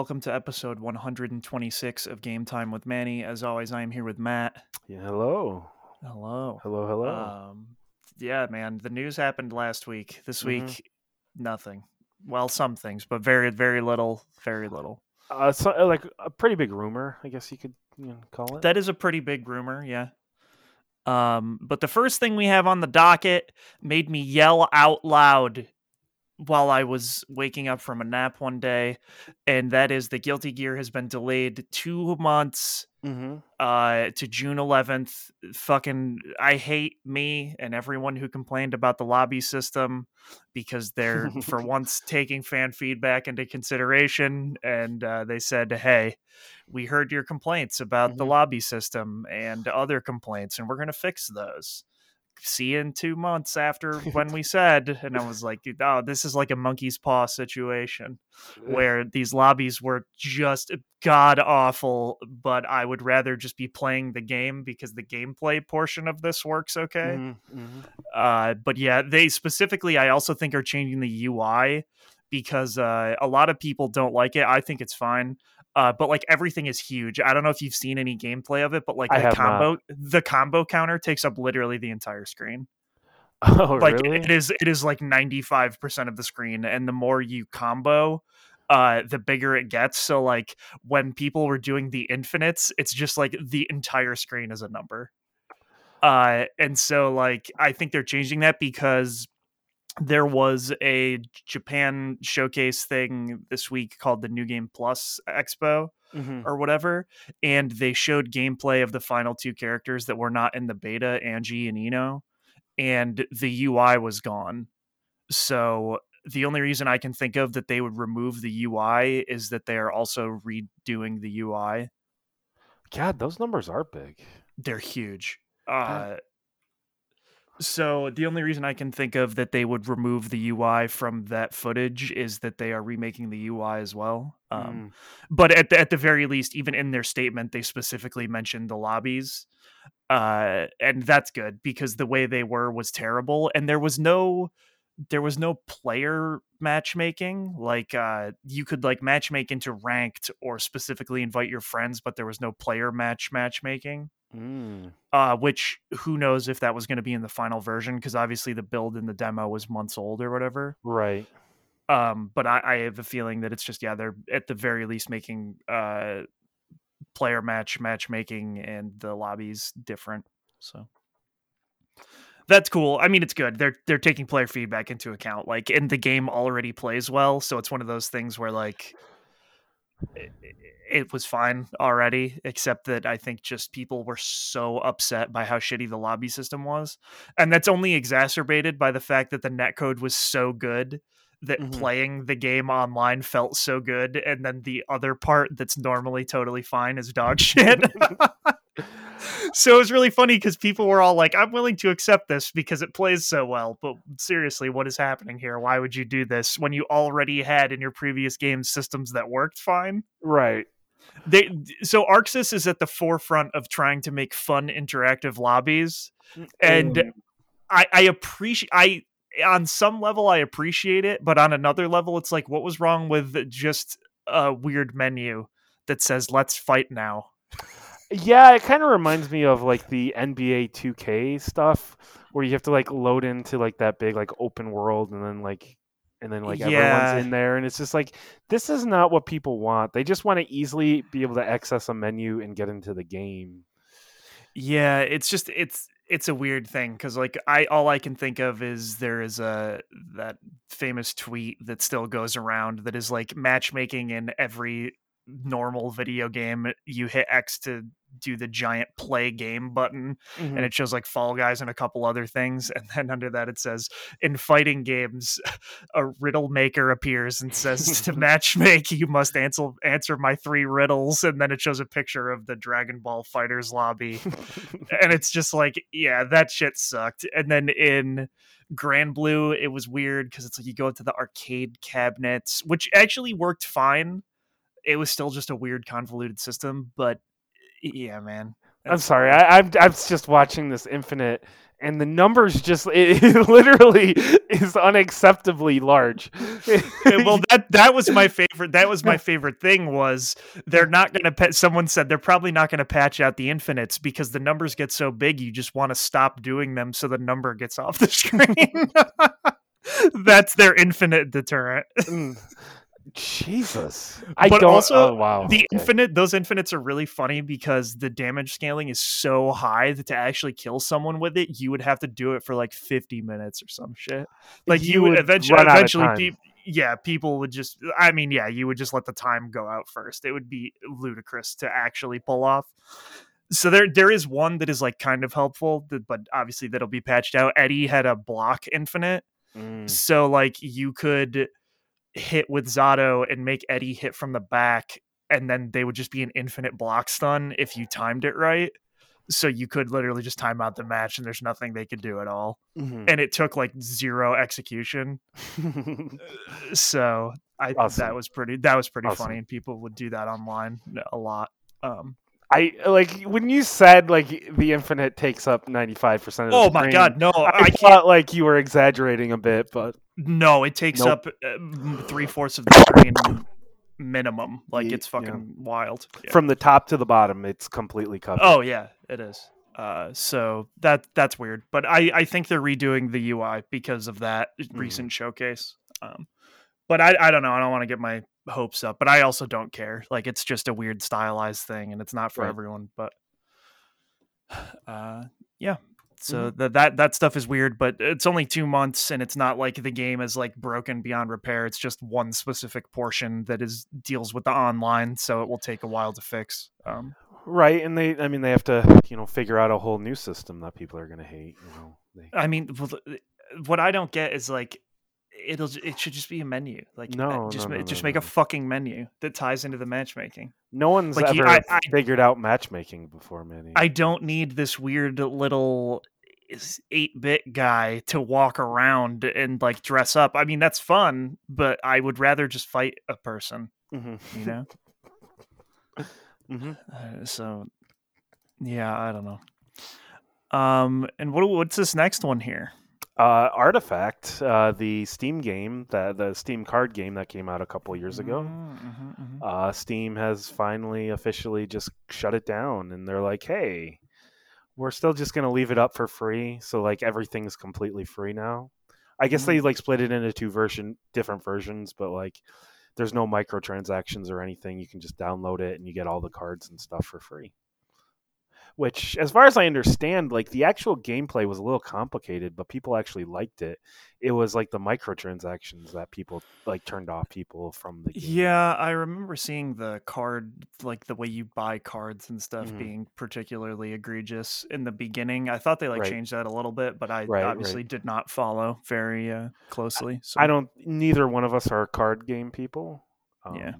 Hello, everyone, and welcome to episode 126 of Game Time with Manny. As always, I am here with Matt. Yeah, hello. Hello. Hello, hello. Um, yeah, man, the news happened last week. This Mhm. week, nothing. Well, some things, but very, very little, very little. uh, so, uh, like a pretty big rumor, I guess you could you know, call it. That is a pretty big rumor, yeah. Um, but the first thing we have on the docket made me yell out loud while I was waking up from a nap one day, and that is the Guilty Gear has been delayed two months mm-hmm. uh to June 11th. Fucking I hate me and everyone who complained about the lobby system because they're for once taking fan feedback into consideration and uh, they said, "Hey, we heard your complaints about the Mhm. lobby system and other complaints and we're going to fix those." See you in two months after when we said, and I was like, "Oh, this is like a monkey's paw situation." where these lobbies were just god awful, but I would rather just be playing the game because the gameplay portion of this works okay. Mm-hmm. Uh, but yeah, they specifically, I also think are changing the UI because uh, a lot of people don't like it. I think it's fine. Uh, but like everything is huge. I don't know if you've seen any gameplay of it, but like I the have not. combo, the combo counter takes up literally the entire screen Oh, like really? it is it is like 95% of the screen and the more you combo uh the bigger it gets so like when people were doing the infinites it's just like the entire screen is a number uh and so like i think they're changing that because there was a japan showcase thing this week called the new game plus expo Mhm. or whatever and they showed gameplay of the final two characters that were not in the beta Anji and I-No and the ui was gone so the only reason i can think of that they would remove the ui is that they are also redoing the ui God, those numbers are big. they're huge uh so the only reason i can think of that they would remove the ui from that footage is that they are remaking the ui as well um, Mm. but at the, at the very least, even in their statement, they specifically mentioned the lobbies, uh, and that's good because the way they were was terrible, and there was no there was no player matchmaking. Like uh, you could like matchmake into ranked or specifically invite your friends, but there was no player match matchmaking. Mm. Uh, which who knows if that was going to be in the final version because obviously the build in the demo was months old or whatever Right. um but I, I have a feeling that it's just yeah they're at the very least making uh player match matchmaking and the lobbies different so that's cool. I mean it's good. They're they're taking player feedback into account like and the game already plays well so it's one of those things where like it, it was fine already except that i think just people were so upset by how shitty the lobby system was. And that's only exacerbated by the fact that the netcode was so good that Mhm. playing the game online felt so good and then the other part that's normally totally fine is dog shit so it was really funny because people were all like i'm willing to accept this because it plays so well but seriously what is happening here why would you do this when you already had in your previous games systems that worked fine Right. they so ArcSys is at the forefront of trying to make fun interactive lobbies and Mm. I, I appreciate I on some level I appreciate it, but on another level it's like what was wrong with just a weird menu that says let's fight now. Yeah, it kind of reminds me of like the NBA 2K stuff where you have to like load into like that big like open world and then like and then like Yeah. everyone's in there and it's just like this is not what people want. They just want to easily be able to access a menu and get into the game. Yeah, it's just it's it's a weird thing because like I all I can think of is there is a that famous tweet that still goes around that is like matchmaking in every normal video game you hit X to do the giant play game button Mm-hmm. and it shows like Fall Guys and a couple other things. And then under that, it says, in fighting games, a riddle maker appears and says, to match make, you must answer, answer my three riddles. And then it shows a picture of the Dragon Ball FighterZ lobby. and it's just like, yeah, that shit sucked. And then in Granblue, it was weird because it's like you go into the arcade cabinets, which actually worked fine. It was still just a weird, convoluted system. But yeah, man. I'm sorry. I, I'm I'm just watching this Infinite, and the numbers just it, it literally is unacceptably large. well, that that was my favorite. That was my favorite thing was they're not going to. Pa- someone said they're probably not going to patch out the infinites because the numbers get so big. You just want to stop doing them so the number gets off the screen. That's their infinite deterrent. Mm. Jesus, I But don't. also, oh, wow. The okay. infinite, those infinites are really funny because the damage scaling is so high that to actually kill someone with it, you would have to do it for like 50 minutes or some shit. Like you, You would would eventually, run out of eventually, time. peop yeah, people would just. I mean, yeah, you would just let the time go out first. It would be ludicrous to actually pull off. So there, there is one that is like kind of helpful, but obviously that'll be patched out. Eddie had a block infinite, Mm. so like you could hit with Zato and make Eddie hit from the back, and then they would just be an infinite block stun if you timed it right. So you could literally just time out the match, and there's nothing they could do at all. Mhm. And it took like zero execution. So I Awesome. that was pretty that was pretty Awesome. funny, and people would do that online a lot. Um, I like when you said like the Infinite takes up 95 percent of. the oh my screen, god, no, I, I, thought like you were exaggerating a bit, but No, it takes Nope. up uh, three fourths of the screen minimum. Like Ye- it's yeah. fucking wild. Yeah. from the top to the bottom, it's completely covered. Oh yeah, it is. Uh, so that that's weird, but I I think they're redoing the UI because of that Mm-hmm. recent showcase. Um, but I I don't know. I don't want to get my hopes up, but I also don't care. Like it's just a weird stylized thing, and it's not for Right. everyone. But uh, yeah. So Mm-hmm. that that that stuff is weird, but it's only two months, and it's not like the game is like broken beyond repair. It's just one specific portion that is deals with the online, so it will take a while to fix. Um, Right, and they, I mean, they have to, you know, figure out a whole new system that people are going to hate. You know, they, I mean, what I don't get is like it'll it should just be a menu. Like uh, No, just no, no, just no, make a fucking menu that ties into the matchmaking. no one's like, you- ever I- I- figured out matchmaking before, Manny. I don't need this weird little eight bit guy to walk around and like dress up. I mean, that's fun, but I would rather just fight a person. hmm You know. hmm Uh, so, yeah, I don't know. Um, and what what's this next one here? Uh, Artifact, uh, the Steam game, the the Steam card game that came out a couple years ago. Mm, mhm, mhm. uh, Steam has finally officially just shut it down, and they're like, "Hey, we're still just gonna leave it up for free, so like everything's completely free now." I guess they like split it into two version, different versions, but like there's no microtransactions or anything. You can just download it and you get all the cards and stuff for free. Which, as far as I understand, like the actual gameplay was a little complicated, but people actually liked it. It was like the microtransactions that people like turned off people from the game. Yeah, I remember seeing the card, like the way you buy cards and stuff, Mhm. being particularly egregious in the beginning. I thought they like Right. changed that a little bit, but I Right, obviously did not follow very uh, closely. So I don't. Neither one of us are card game people. Um, Yeah.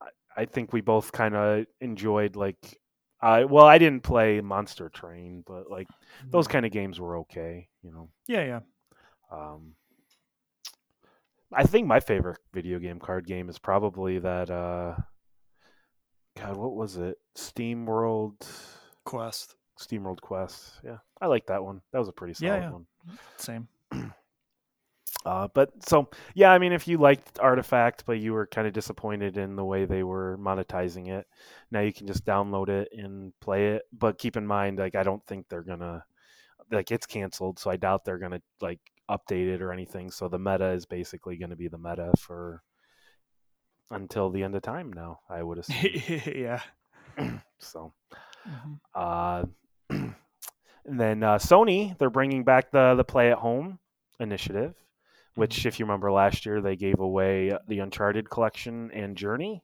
I, I think we both kind of enjoyed like. I well, I didn't play Monster Train, but like those kind of games were okay. You know. Yeah, yeah. Um, I think my favorite video game card game is probably that. uh God, what was it? SteamWorld. Quest. SteamWorld Quest. Yeah, I like that one. That was a pretty solid Yeah, yeah. one. Same. Uh, but so yeah, I mean, if you liked Artifact, but you were kind of disappointed in the way they were monetizing it, now you can just download it and play it. But keep in mind, like, I don't think they're gonna like it's canceled, so I doubt they're gonna like update it or anything. So the meta is basically gonna be the meta for until the end of time. Now, I would assume. yeah. so. Mhm. Uh, and then uh, Sony, they're bringing back the the Play at Home initiative, which, if you remember last year, they gave away the Uncharted collection and Journey.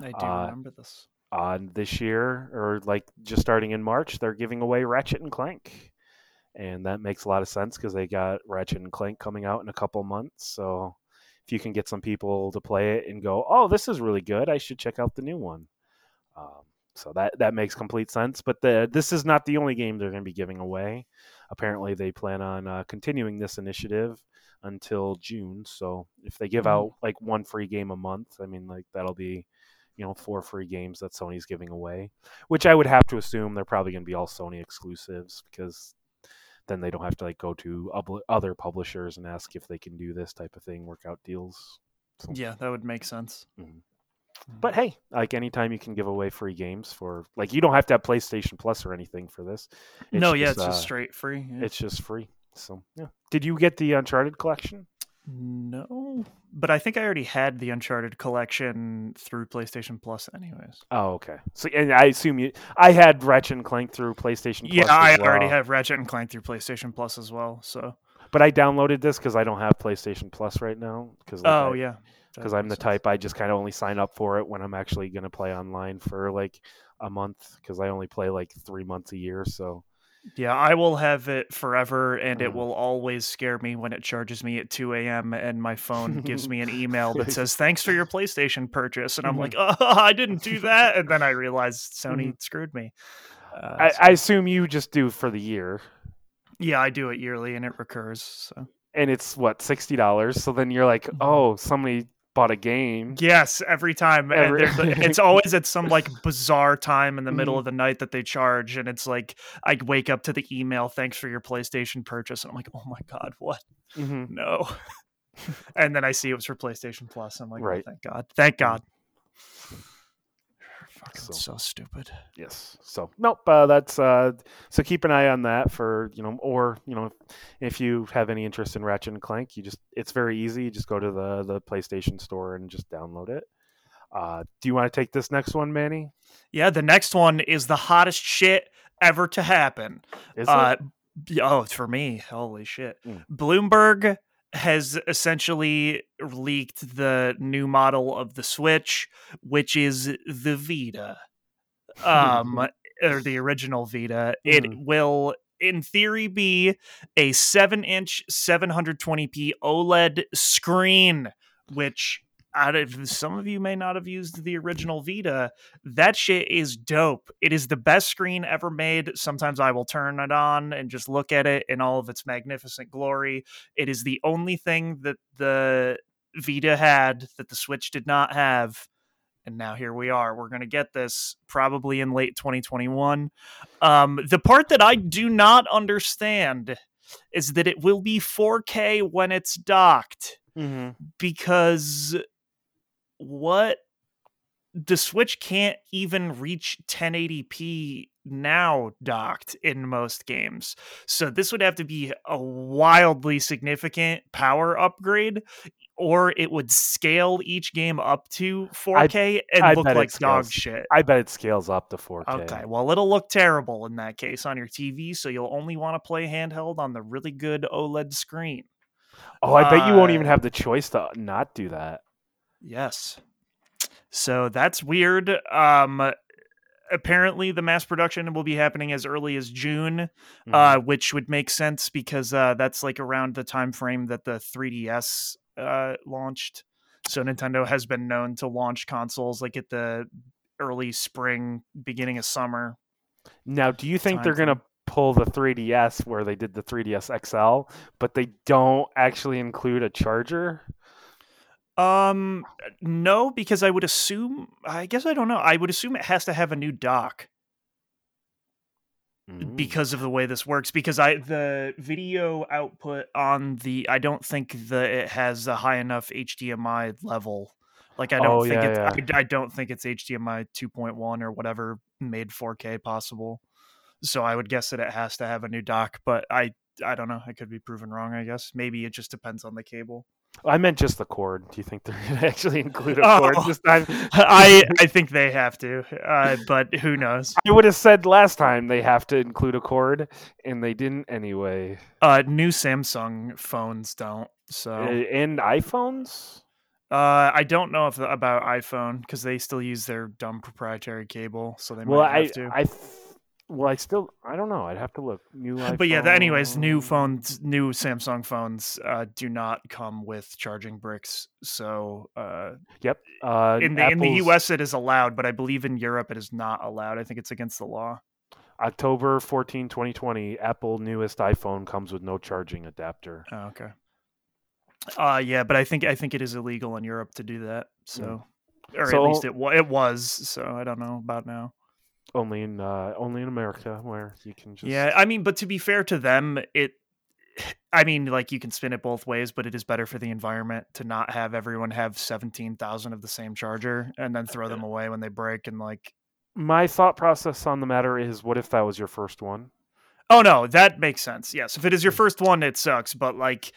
I do Uh, remember this. Uh, this year, or like just starting in March, they're giving away Ratchet and Clank, and that makes a lot of sense because they got Ratchet and Clank coming out in a couple months. So if you can get some people to play it and go, "Oh, this is really good. I should check out the new one." Um, so that that makes complete sense. But the this is not the only game they're going to be giving away. Apparently, they plan on uh, continuing this initiative until June. So if they give Mhm. out like one free game a month, I mean, like that'll be you know four free games that Sony's giving away, which I would have to assume they're probably going to be all Sony exclusives because then they don't have to like go to other publishers and ask if they can do this type of thing, work out deals. So, Yeah, that would make sense. Mhm. But hey, like anytime you can give away free games for like you don't have to have PlayStation Plus or anything for this. It's no, yeah, it's uh, just straight free. yeah. it's just free. So yeah. Did you get the Uncharted collection? No, but I think I already had the Uncharted collection through PlayStation Plus, anyways. Oh, okay. So and I assume you I had Ratchet and Clank through PlayStation Yeah, Plus. I as already have Ratchet and Clank through PlayStation Plus as well. So, But I downloaded this because I don't have PlayStation Plus right now. Because oh yeah, Because I'm the sense. type I just kind of only sign up for it when I'm actually going to play online for like a month because I only play like three months a year. So Yeah, I will have it forever, and it Mm. will always scare me when it charges me at 2 a.m. and my phone gives me an email that says "Thanks for your PlayStation purchase," and I'm Mhm. like, "Oh, I didn't do that," and then I realized Sony screwed me. Uh, I, so- I assume you just do for the year. yeah, I do it yearly, and it recurs. So And it's what sixty dollars. So then you're like, Mhm. oh, somebody bought a game. yes, every time, and Every- there's- it's always at some like bizarre time in the middle Mhm. of the night that they charge, and it's like I wake up to the email, "Thanks for your PlayStation purchase," and I'm like, "Oh my god, what?" hmm no. and then I see it was for PlayStation Plus. I'm like, Right. oh, thank God. Thank Mm. God. Fucking So- so, stupid. Yes. So nope. Uh, that's uh. So keep an eye on that for you know, or you know, if you have any interest in Ratchet and Clank, you just it's very easy. You just go to the the PlayStation Store and just download it. Uh, do you want to take this next one, Manny? Yeah, the next one is the hottest shit ever to happen. Is Uh, it? oh, it's for me. Holy shit. Mm. Bloomberg has essentially leaked the new model of the Switch, which is the Vita. Um or the original Vita. It Mhm. will in theory be a 7-inch 720p OLED screen, which out of some of you may not have used the original Vita, that shit is dope. It is the best screen ever made. Sometimes I will turn it on and just look at it in all of its magnificent glory. It is the only thing that the Vita had that the Switch did not have. And now here we are. We're going to get this probably in late 2021. Um, the part that I do not understand is that it will be 4K when it's docked Mm-hmm. because what the Switch can't even reach 1080p now docked in most games. So this would have to be a wildly significant power upgrade or it would scale each game up to 4K and I look like dog scales. shit. I bet it scales up to 4K. Okay, well, it'll look terrible in that case on your TV, so you'll only want to play handheld on the really good OLED screen. Oh, I bet you won't even have the choice to not do that. Yes. So that's weird. Um apparently the mass production will be happening as early as June, Mhm. uh which would make sense because uh that's like around the time frame that the 3DS uh launched. So Nintendo has been known to launch consoles like at the early spring, beginning of summer. Now, do you think they're gonna pull the 3DS where they did the 3DS XL, but they don't actually include a charger? Um no because I would assume I guess I don't know. I would assume it has to have a new dock. Mm. because of the way this works because i the video output on the i don't think that it has a high enough hdmi level like i don't Oh, think yeah, it's I, I don't think it's hdmi 2.1 or whatever made 4k possible so i would guess that it has to have a new dock but i i don't know i could be proven wrong i guess maybe it just depends on the cable I meant just the cord. Do you think they're gonna actually include a Oh. cord this time? i i think they have to uh, but who knows I would have said last time they have to include a cord, and they didn't anyway. uh new samsung phones don't so And iPhones. Uh, I don't know if about iPhone because they still use their dumb proprietary cable, so they Well, might I, have to. I, th- well, I still, I don't know. I'd have to look. New iPhone. but yeah, anyways, new phones, new Samsung phones, uh, do not come with charging bricks. So, uh, Yep. Uh, in the in the US it is allowed, but I believe in Europe it is not allowed. I think it's against the law. October 14, 2020, Apple newest iPhone comes with no charging adapter. Oh, okay. Uh, yeah, but I think I think it is illegal in Europe to do that. So, or So- at least it it was. So I don't know about now. Only in uh, only in America where you can just Yeah, I mean, but to be fair to them, it. I mean, like you can spin it both ways, but it is better for the environment to not have everyone have seventeen thousand of the same charger and then throw them away when they break and like. My thought process on the matter is, what if that was your first one? Oh no, that makes sense. Yes, if it is your first one, it sucks. But like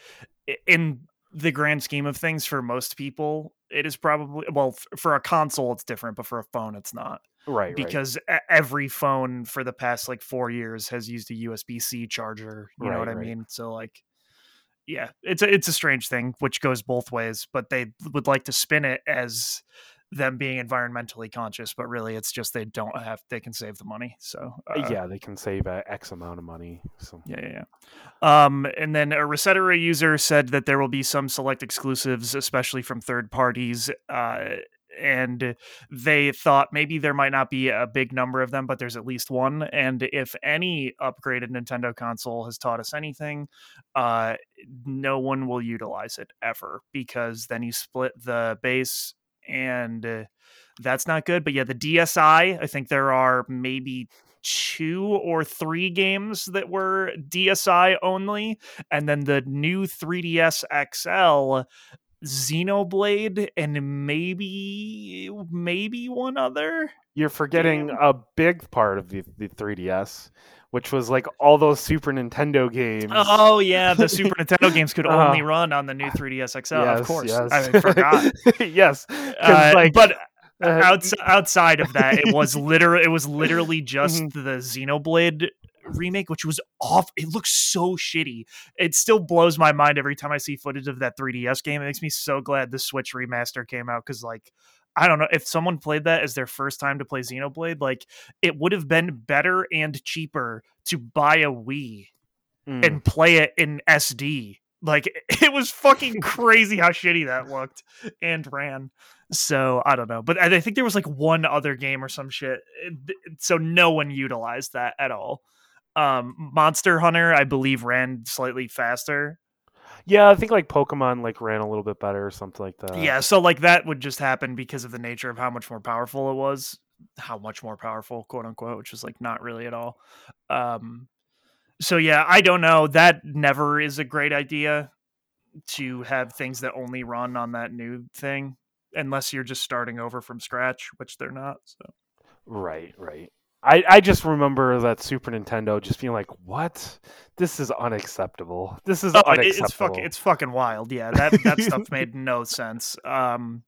in the grand scheme of things, for most people, it is probably well for a console, it's different, but for a phone, it's not. Right, right. because e- every phone for the past like four years has used a USB C charger. You know Right, what I mean? So like, yeah, it's a it's a strange thing which goes both ways. But they would like to spin it as them being environmentally conscious, but really it's just they don't have they can save the money. So uh, yeah, they can save uh, X amount of money. So yeah, yeah, yeah. Um, and then a ResetEra user said that there will be some select exclusives, especially from third parties. Uh, and they thought maybe there might not be a big number of them, but there's at least one. And if any upgraded Nintendo console has taught us anything, uh, no one will utilize it ever because then you split the base and uh, that's not good. But yeah, the DSi, I think there are maybe two or three games that were DSi only, and then the new 3DS XL, Xenoblade, and maybe maybe one other. you're forgetting Damn. a big part of the, the 3DS, which was like all those Super Nintendo games. Oh yeah, the Super Nintendo games could Uh, only run on the new 3DS XL. of course, yes. I forgot. yes, Uh, like, but uh, outs- outside of that, it was literal. It was literally just Mm-hmm. the Xenoblade remake, which was off. It looks so shitty. It still blows my mind every time I see footage of that 3DS game. It makes me so glad the Switch remaster came out because, like, I don't know if someone played that as their first time to play Xenoblade, like, it would have been better and cheaper to buy a Wii mm, and play it in SD. Like it was fucking crazy how shitty that looked and ran. So I don't know, but I I think there was like one other game or some shit. So no one utilized that at all. Um, Monster Hunter, I believe, ran slightly faster. yeah, I think like Pokemon like ran a little bit better or something like that. yeah, so like that would just happen because of the nature of how much more powerful it was. How much more powerful, quote unquote, which is like not really at all. Um, so yeah, I don't know. That never is a great idea to have things that only run on that new thing, unless you're just starting over from scratch, which they're not. So Right, right. I, I just remember that Super Nintendo just being like, "What? This is unacceptable. This is oh, unacceptable." it's fucking it's fucking wild. Yeah, that that stuff made no sense. Um,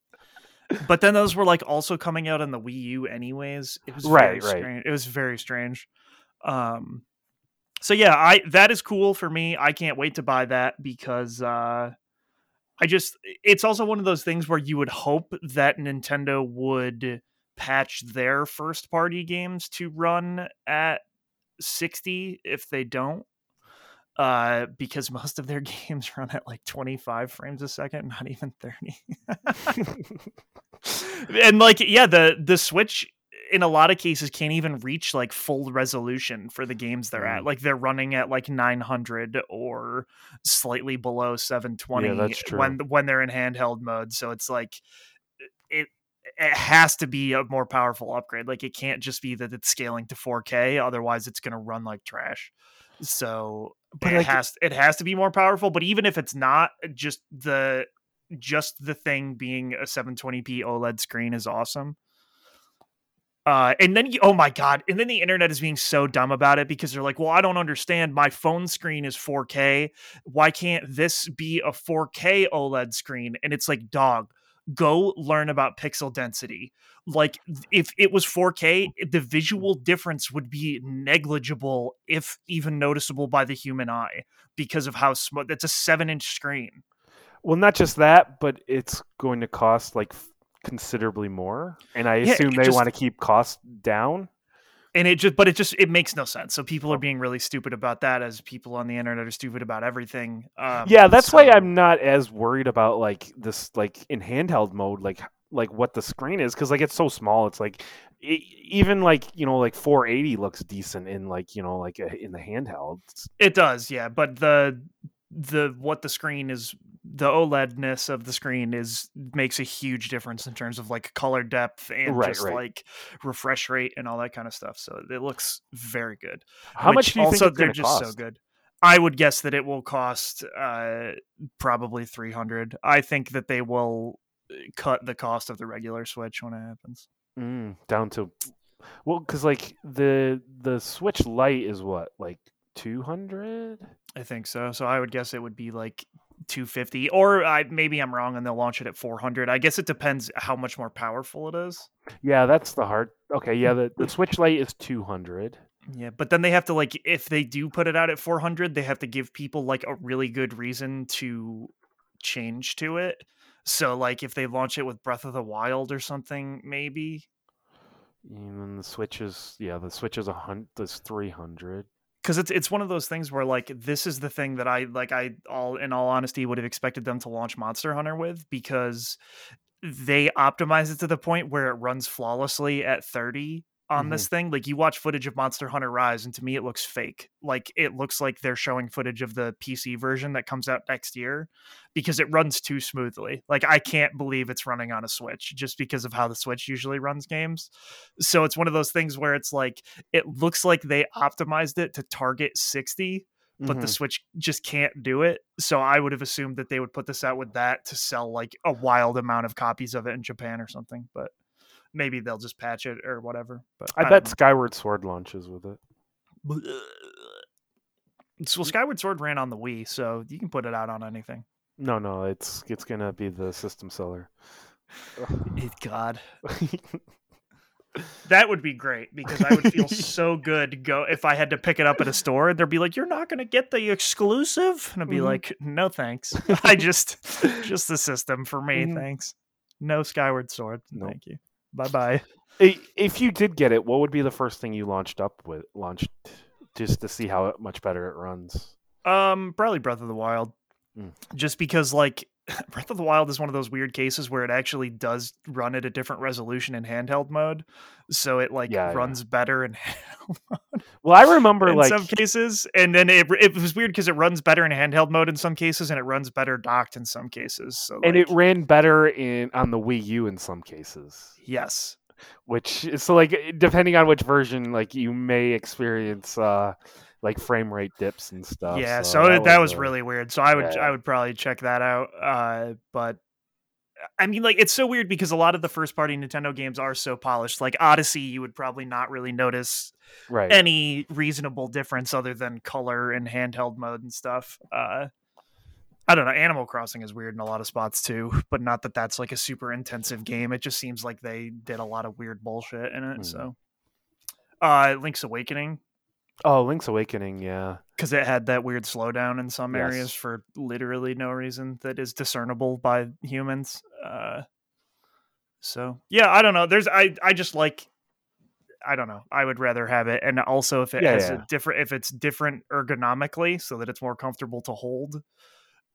but then those were like also coming out on the Wii U anyways. It was very Right, right. strange. It was very strange. Um, so yeah, I that is cool for me. I can't wait to buy that because uh, I just it's also one of those things where you would hope that Nintendo would patch their first party games to run at 60 if they don't uh because most of their games run at like 25 frames a second not even 30 and like yeah the the switch in a lot of cases can't even reach like full resolution for the games they're at Mm. like they're running at like 900 or slightly below 720 that's true. when when they're in handheld mode so it's like it has to be a more powerful upgrade like it can't just be that it's scaling to 4k otherwise it's going to run like trash so But, it like- has it has to be more powerful but even if it's not just the just the thing being a 720p oled screen is awesome uh, and then you, oh my god, and then the internet is being so dumb about it because they're like, well, I don't understand. My phone screen is 4K. Why can't this be a 4K OLED screen? And it's like, dog, go learn about pixel density. Like, if it was 4K, the visual difference would be negligible, if even noticeable by the human eye, because of how small. It's a seven-inch screen. well, not just that, but it's going to cost like considerably more, and I Yeah, assume they just- want to keep costs down. And it just but it just it makes no sense so people are being really stupid about that as people on the internet are stupid about everything um, yeah, that's why I'm not as worried about like this, like in handheld mode, like like what the screen is, because like it's so small. It's like e- even like you know like 480 looks decent in like you know like a, in the handheld. It does yeah but the the what the screen is the OLEDness of the screen is makes a huge difference in terms of like color depth and Right, just right. like refresh rate and all that kind of stuff. So it looks very good. How which much do you also think they're just cost? so good. I would guess that it will cost uh, probably three hundred. I think that they will uh, cut the cost of the regular Switch when it happens. Mm, down to well, because like the the Switch Lite is what like two hundred. I think so. So I would guess it would be like 250 or I maybe I'm wrong and they'll launch it at 400. I guess it depends how much more powerful it is. Yeah, that's the hard. Okay, yeah, hmm. the, the Switch Lite is two hundred. Yeah, but then they have to like if they do put it out at 400, they have to give people like a really good reason to change to it. So like if they launch it with Breath of the Wild or something maybe And the Switch is yeah, the Switch is a hunt Is three hundred. Because it's it's one of those things where like this is the thing that I like I all in all honesty would have expected them to launch Monster Hunter with because they optimize it to the point where it runs flawlessly at 30 on this thing like you watch footage of Monster Hunter Rise and to me it looks fake. Like it looks like they're showing footage of the PC version that comes out next year because it runs too smoothly. Like I can't believe it's running on a Switch just because of how the Switch usually runs games. So it's one of those things where it's like it looks like they optimized it to target 60 but Mm-hmm. the switch just can't do it. So i would have assumed that they would put this out with that to sell like a wild amount of copies of it in japan or something but maybe they'll just patch it or whatever but I, don't bet. Skyward Sword launches with it. so skyward sword ran on the wii so you can put it out on anything No, no, it's it's gonna be the system seller. god that would be great because i would feel so good go if i had to pick it up at a store and they'd be like you're not going to get the exclusive and i'd be Mhm. like no thanks i just just the system for me Mhm. thanks no skyward sword Nope. thank you bye bye If you did get it, what would be the first thing you launched up with? Launched just to see how much better it runs. um probably breath of the wild Mm. just because like breath of the wild is one of those weird cases where it actually does run at a different resolution in handheld mode so it like Yeah, yeah. runs better in handheld Well, I remember in like some cases, and then it it was weird because it runs better in handheld mode in some cases, and it runs better docked in some cases. So, and it ran better in on the Wii U in some cases. yes, Which so like depending on which version, like you may experience uh like frame rate dips and stuff. yeah. So, that, was, a- really weird. So I would yeah. I would probably check that out. Uh, but I mean, like it's so weird because a lot of the first party Nintendo games are so polished. Like Odyssey, you would probably not really notice right. any reasonable difference other than color and handheld mode and stuff. Uh, I don't know. Animal Crossing is weird in a lot of spots too, but not that that's like a super intensive game. It just seems like they did a lot of weird bullshit in it. Hmm. So, uh, Link's Awakening oh, Link's Awakening, yeah. because it had that weird slowdown in some areas for literally no reason that is discernible by humans. Uh, so yeah, I don't know. There's I I just like I don't know. I would rather have it, and also if it Yeah, has yeah. a different, if it's different ergonomically, so that it's more comfortable to hold,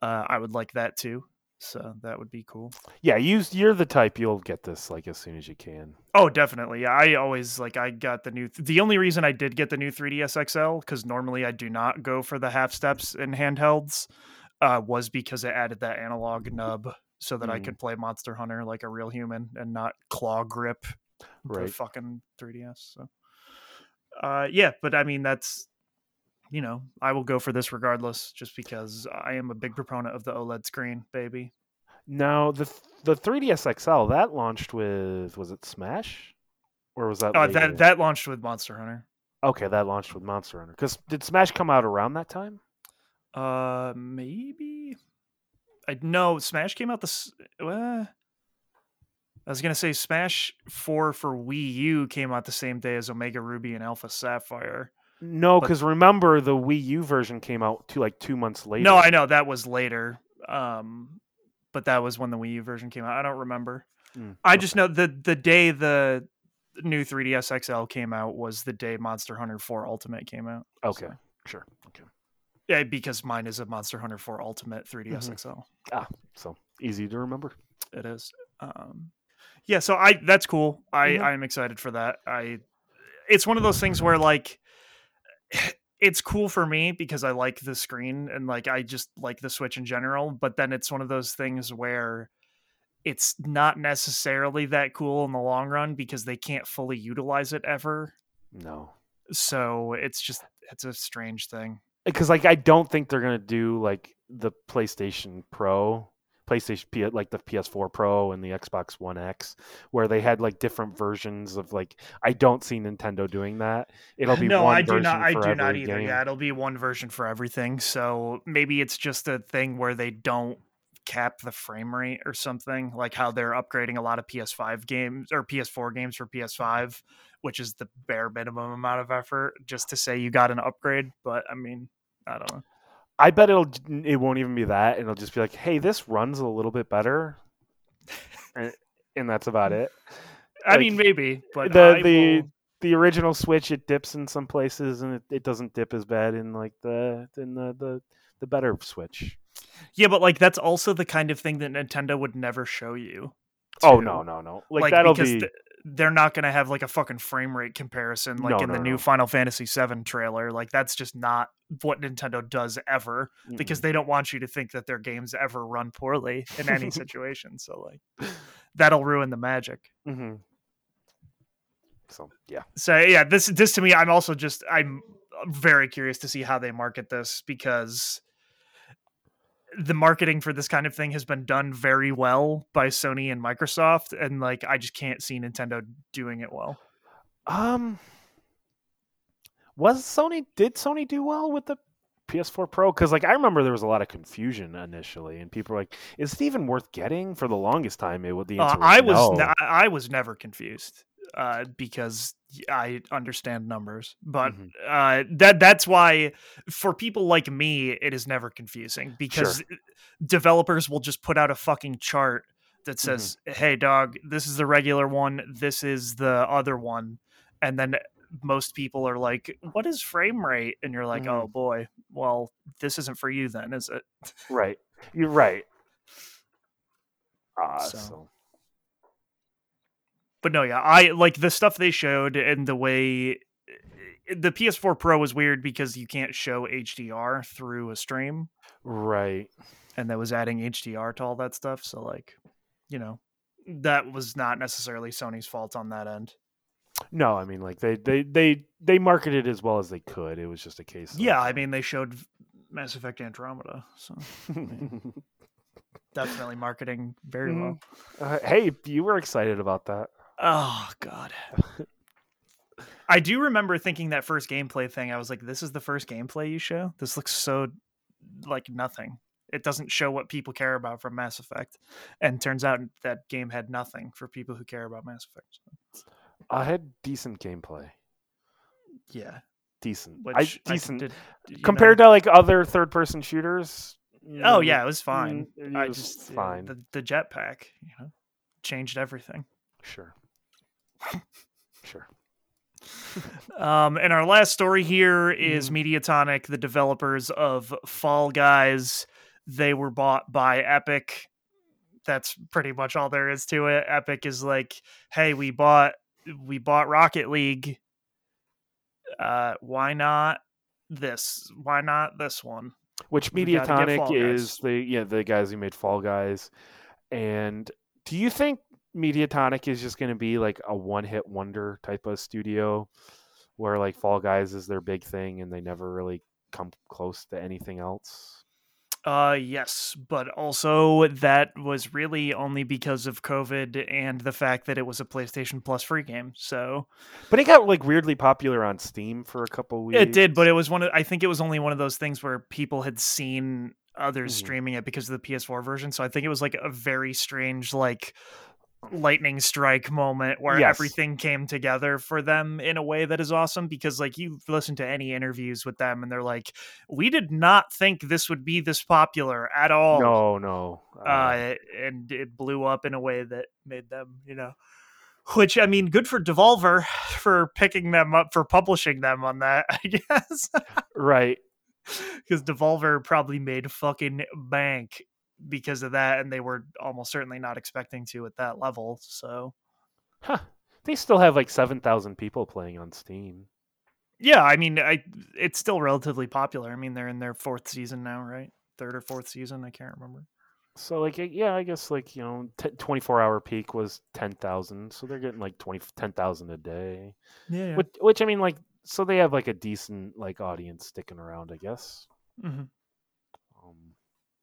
uh, I would like that too. So that would be cool. Yeah, you you're the type you'll get this like as soon as you can. Oh, definitely. Yeah, I always like I got the new. The only reason I did get the new 3ds XL because normally I do not go for the half steps in handhelds, uh, was because it added that analog nub so that I Mm. could play Monster Hunter like a real human and not claw grip the Right. fucking 3ds. So, uh, yeah, but I mean that's. You know, I will go for this regardless, just because I am a big proponent of the OLED screen, baby. Now the the 3DS XL that launched with was it Smash, or was that Uh, that that launched with Monster Hunter. okay? That launched with Monster Hunter. Because did Smash come out around that time? Uh, maybe. I no. Smash came out this. Uh, I was gonna say Smash Four for Wii U came out the same day as Omega Ruby and Alpha Sapphire. No, because remember the Wii U version came out to like two months later. No, I know that was later. Um, but that was when the Wii U version came out. I don't remember. Mm, I just know the the day the new 3DS XL came out was the day Monster Hunter 4 Ultimate came out. okay, so- sure, okay. Yeah, because mine is a Monster Hunter 4 Ultimate 3DS Mhm. XL. Ah, so easy to remember. it is um yeah so i that's cool i Mhm. i'm excited for that i it's one of those things where like it's cool for me because I like the screen and like I just like the Switch in general, but then it's one of those things where it's not necessarily that cool in the long run because they can't fully utilize it ever. No. So it's just it's a strange thing. Eh, because like I don't think they're gonna do like the PlayStation Pro, PlayStation P, like the PS4 Pro and the Xbox One X, where they had like different versions of like. I don't see Nintendo doing that. It'll be no, I do not. I do not either. game. Yeah, it'll be one version for everything. So maybe it's just a thing where they don't cap the frame rate or something, like how they're upgrading a lot of PS5 games or PS4 games for PS5, which is the bare minimum amount of effort just to say you got an upgrade. But I mean, I don't know. I bet it'll it won't even be that. And it'll just be like, hey, this runs a little bit better, and, and that's about it. I Like, mean, maybe, but the I the will- the original Switch it dips in some places and it, it doesn't dip as bad in like the in the the, the better Switch. yeah, but like that's also the kind of thing that Nintendo would never show you. Oh no no no! Like, that'll because be th- they're not going to have like a fucking frame rate comparison like No, in no, the new. Final Fantasy VII trailer. Like that's just not what Nintendo does ever because mm-mm. they don't want you to think that their games ever run poorly in any situation. So like that'll ruin the magic. Mhm. So yeah, So yeah, this this to me, I'm also just I'm very curious to see how they market this because the marketing for this kind of thing has been done very well by Sony and Microsoft, and like I just can't see Nintendo doing it well. um, was Sony did Sony do well with the PS4 Pro? Because like I remember there was a lot of confusion initially, and people were like, "Is it even worth getting?" For the longest time, it would the Uh, answer I was was no. ne- I was never confused uh, because I understand numbers, but Mhm. uh, that that's why for people like me, it is never confusing because developers will just put out a fucking chart that says, "Hey, dog, this is the regular one. This is the other one," and then most people are like, "What is frame rate?" And you're like, Mhm. "Oh boy, well, this isn't for you then, is it?" Right, you're right. Ah, So. But no, yeah, I like the stuff they showed and the way the PS4 Pro was weird because you can't show HDR through a stream, right. and that was adding HDR to all that stuff. So, like, you know, that was not necessarily Sony's fault on that end. No, I mean like they they they they marketed as well as they could. It was just a case. of- Yeah, I mean, they showed Mass Effect Andromeda, so definitely marketing very well. Uh, hey, you were excited about that. Oh God. I do remember thinking that first gameplay thing. I was like, "This is the first gameplay you show. This looks so like nothing. It doesn't show what people care about from Mass Effect." And turns out that game had nothing for people who care about Mass Effect. So, I had decent gameplay. yeah, Decent. which I I decent did- compared know- to like other third person shooters. you Oh yeah, it was fine. mm, it I just fine. the the jetpack, you know, changed everything. Sure. Sure. Um, and our last story here is Mhm. Mediatonic, the developers of Fall Guys. They were bought by Epic. That's pretty much all there is to it. Epic is like, "Hey, we bought we bought Rocket League. Uh, why not this? Why not this one?" Which We gotta get Fall Mediatonic is the yeah the guys who made Fall Guys, and do you think Mediatonic is just going to be like a one hit wonder type of studio, where like Fall Guys is their big thing and they never really come close to anything else? Uh, yes, but also that was really only because of COVID and the fact that it was a PlayStation Plus free game. So But it got like weirdly popular on Steam for a couple weeks. It did, but it was one of I think it was only one of those things where people had seen others Mhm. streaming it because of the PS4 version. So I think it was like a very strange like lightning strike moment where Yes. everything came together for them in a way that is awesome because like you listen to any interviews with them and they're like we did not think this would be this popular at all no no. uh, and it blew up in a way that made them, you know, which I mean, good for Devolver for picking them up for publishing them on that, I guess, right. because Devolver probably made fucking bank because of that, and they were almost certainly not expecting to at that level. So Huh. They still have like seven thousand people playing on Steam. Yeah, I mean, I it's still relatively popular. I mean, they're in their fourth season now, right? Third or fourth season, I can't remember. So like yeah, I guess like you know, t- 24 hour peak was 10,000, so they're getting like 20 10,000 a day. Yeah. yeah. Which which I mean like so they have like a decent like audience sticking around, I guess. hmm Um,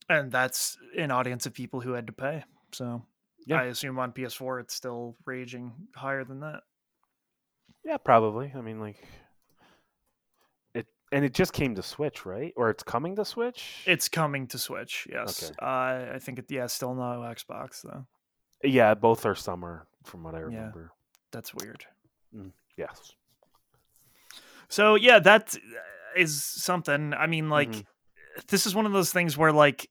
And that's an audience of people who had to pay. So Yeah. I assume on PS4 it's still raging higher than that. yeah, probably. I mean like it and it just came to Switch, right? Or it's coming to Switch? It's coming to Switch. Yes. Okay. Uh, I think it. Yeah, still no Xbox though. yeah, both are summer from what I Yeah. remember. That's weird. Yes. So yeah, that is something. I mean, like, Mhm. this is one of those things where like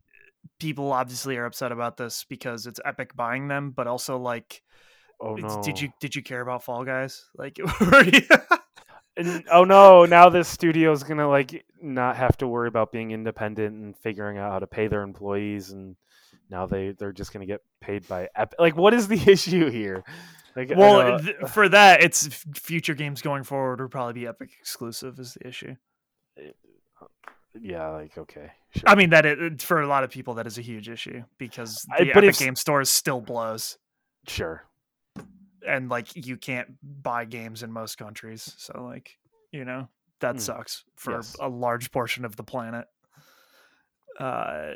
people obviously are upset about this because it's Epic buying them, but also like, Oh no. did you did you care about Fall Guys? Like, And- oh no, now this studio is gonna like not have to worry about being independent and figuring out how to pay their employees and now they they're just gonna get paid by Epic. Like what is the issue here? Like well, th- for that, it's future games going forward would probably be Epic exclusive is the issue. Eh, yeah, like okay. Sure. I mean, that it, for a lot of people that is a huge issue because I- the but Epic if- Game Store still blows. sure. and like you can't buy games in most countries so like you know that Mm. sucks for Yes. a large portion of the planet uh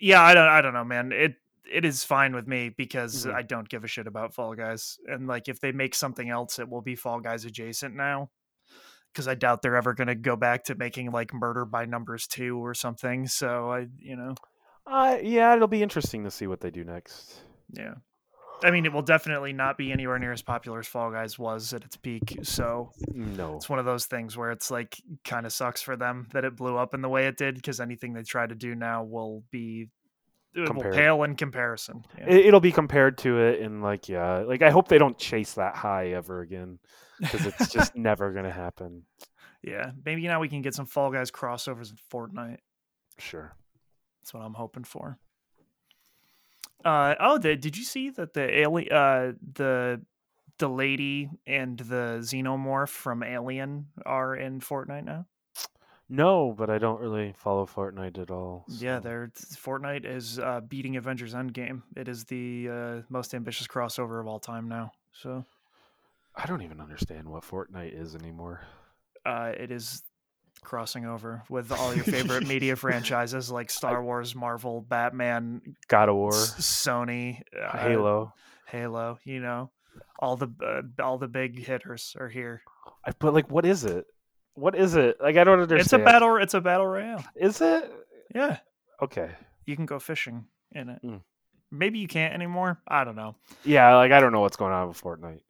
yeah i don't i don't know man it it is fine with me because Mhm. i don't give a shit about fall guys and like if they make something else it will be fall guys adjacent now because i doubt they're ever going to go back to making like murder by numbers 2 or something so i you know Uh yeah, it'll be interesting to see what they do next. yeah i mean it will definitely not be anywhere near as popular as fall guys was at its peak so No. it's one of those things where it's like kind of sucks for them that it blew up in the way it did because anything they try to do now will be it will pale in comparison. Yeah. It, it'll be compared to it and like yeah, like I hope they don't chase that high ever again because it's just never gonna happen. yeah, maybe now we can get some Fall Guys crossovers in Fortnite. Sure. That's what I'm hoping for. Uh oh, the, did you see that the alien, uh, the the lady and the xenomorph from Alien are in Fortnite now? No, but I don't really follow Fortnite at all. Yeah, so- they're Fortnite is uh, beating Avengers Endgame. It is the uh, most ambitious crossover of all time now. So I don't even understand what Fortnite is anymore. uh, it is crossing over with all your favorite media franchises like Star Wars, Marvel, Batman, God of War, S- Sony, uh, Halo. Halo. You know, all the uh, all the big hitters are here. I, but like, what is it? What is it? Like, I don't understand. It's a battle. It's a battle royale. Is it? Yeah, Okay. you can go fishing in it. Mm. Maybe you can't anymore. I don't know. Yeah, like I don't know what's going on with Fortnite.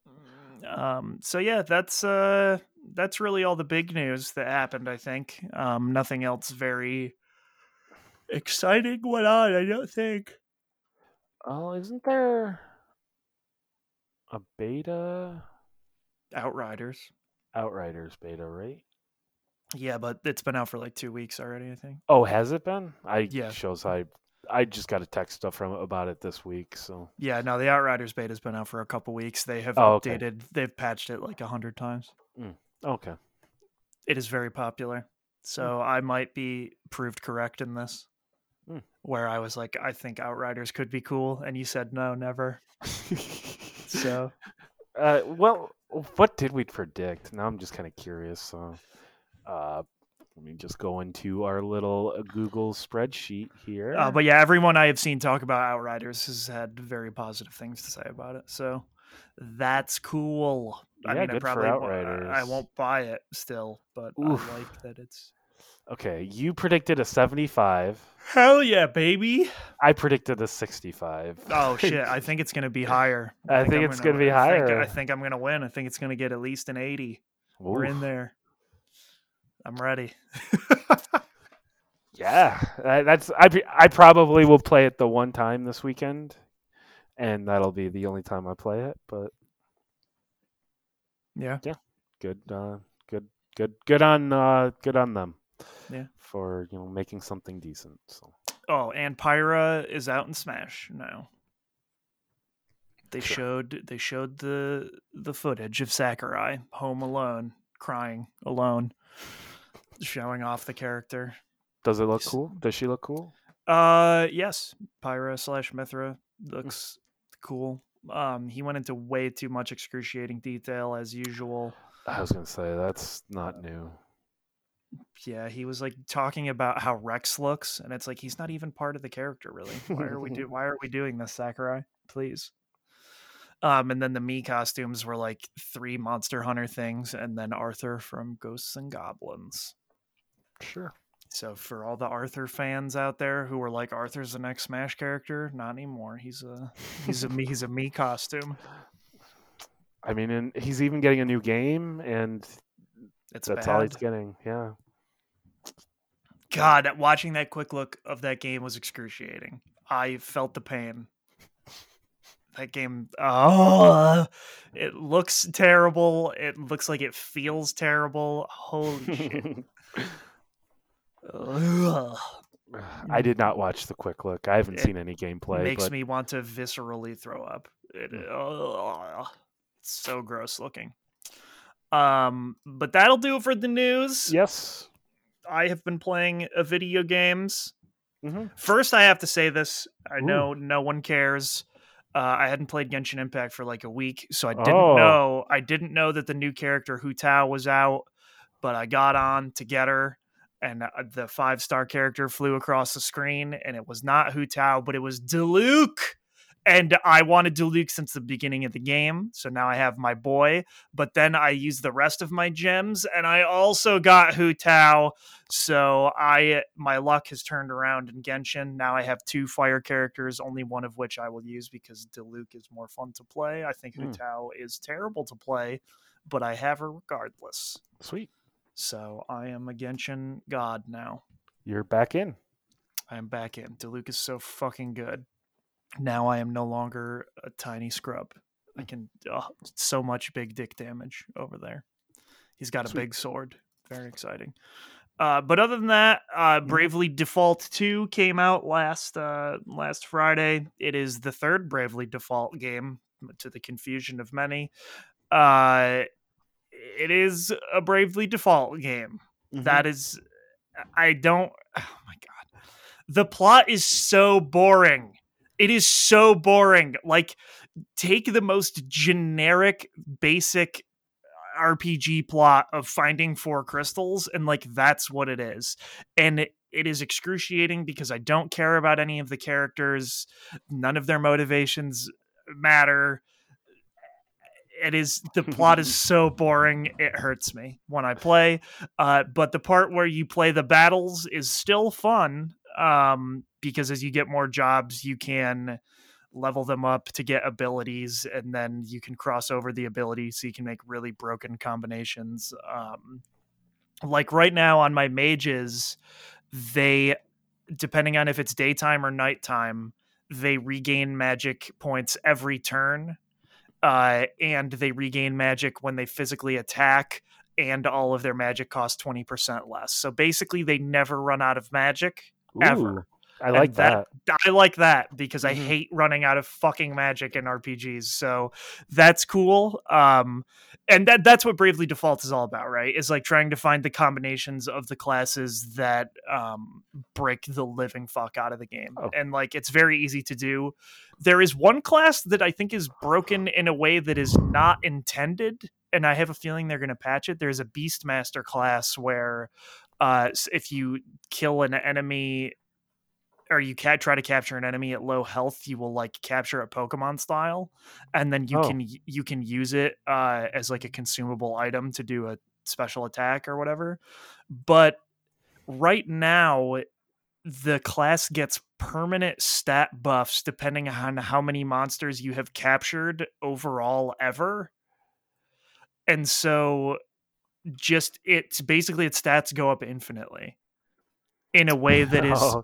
Um, so yeah, that's uh that's really all the big news that happened, I think. Um, nothing else very exciting went on, I don't think. Oh, isn't there a beta? Outriders. Outriders beta, right? Yeah, but it's been out for like two weeks already, I think. Oh, has it been? I Yeah. shows I I just got a text stuff from about it this week. So Yeah, no, the Outriders beta's been out for a couple weeks. They have Oh, okay. updated they've patched it like a hundred times. okay, It is very popular. So I might be proved correct in this. Hmm. Where I was like, I think Outriders could be cool, and you said no, never. So uh, well, what did we predict? Now I'm just kind of curious. So, uh, let me just go into our little uh, Google spreadsheet here. Uh, but yeah, everyone I have seen talk about Outriders has had very positive things to say about it. So that's cool. I Yeah, mean, I good for probably won't- I- I won't buy it still, but Oof. I like that it's okay, you predicted a 75. hell yeah, baby. I predicted a 65. Oh shit, I think it's gonna be higher. I think I'm it's gonna be I think- higher. I think I'm gonna win. I think it's gonna get at least an eighty. We're in there. I'm ready. Yeah, that's I. I probably will play it the one time this weekend, and that'll be the only time I play it. But yeah. good, uh, good, good, good on, uh, good on them. Yeah. for you know making something decent. So Oh, and Pyra is out in Smash now. They Sure. showed they showed the the footage of Sakurai home alone crying alone, showing off the character. Does it look cool? Does she look cool? Uh, yes, Pyra slash Mythra Hmm. looks cool. Um, he went into way too much excruciating detail as usual. I was gonna say that's not new. Yeah, he was like talking about how Rex looks, and it's like he's not even part of the character, really. Why are we do? Why are we doing this, Sakurai? Please. Um, and then the Mii costumes were like three Monster Hunter things, and then Arthur from Ghosts and Goblins. Sure. So for all the Arthur fans out there who were like Arthur's the next Smash character, not anymore. He's a he's a Mii he's a Mii costume. I mean, and he's even getting a new game, and It's that's bad. all he's getting. Yeah. God, watching that quick look of that game was excruciating. I felt the pain. That game, oh, it looks terrible. It looks like it feels terrible. Holy shit! Ugh. I did not watch the quick look. I haven't It seen any gameplay. It makes but me want to viscerally throw up. It, ugh. it's so gross looking. Um, but that'll do it for the news. yes. I have been playing uh, video games. Mhm. First, I have to say this. I Ooh. know no one cares. Uh, I hadn't played Genshin Impact for like a week, so I didn't Oh. know. I didn't know that the new character Hu Tao was out, but I got on to get her, and uh, the five star character flew across the screen, and it was not Hu Tao, but it was Diluc. And I wanted Diluc since the beginning of the game, so now I have my boy. But then I used the rest of my gems, and I also got Hu Tao. So I my luck has turned around in Genshin. Now I have two fire characters, only one of which I will use because Diluc is more fun to play. I think Hu Hmm. Tao is terrible to play, but I have her regardless. Sweet. So I am a Genshin god now. You're back in. I am back in. Diluc is so fucking good. Now I am no longer a tiny scrub. I can oh, so much big dick damage over there. He's got a big sword. Very exciting. Uh, but other than that, uh, Bravely Default 2 came out last uh, last Friday. It is the third Bravely Default game, to the confusion of many. It is a Bravely Default game. Mm-hmm. that is i don't oh my god. The plot is so boring. It is so boring. Like take the most generic basic rpg plot of finding four crystals and like that's what it is. And it, it is excruciating because i don't care about any of the characters. None of their motivations matter it is the plot is so boring it hurts me when i play. Uh, but the part where you play the battles is still fun um, because as you get more jobs you can level them up to get abilities and then you can cross over the abilities so you can make really broken combinations um, like right now on my mages they depending on if it's daytime or nighttime they regain magic points every turn uh, and they regain magic when they physically attack and all of their magic costs 20% less so basically they never run out of magic ever. I like that- that. I like that because I Mhm. hate running out of fucking magic in RPGs. So that's cool. Um, and that that's what Bravely Default is all about, right? Is like trying to find the combinations of the classes that um, break the living fuck out of the game. Oh. And like it's very easy to do. There is one class that I think is broken in a way that is not intended, and I have a feeling they're going to patch it. There's a Beastmaster class where uh, if you kill an enemy or you can try to capture an enemy at low health, you will like capture it Pokemon style, and then you Oh. can you can use it uh, as like a consumable item to do a special attack or whatever. But right now, the class gets permanent stat buffs depending on how many monsters you have captured overall ever. And so just it's basically its stats go up infinitely in a way that is Oh,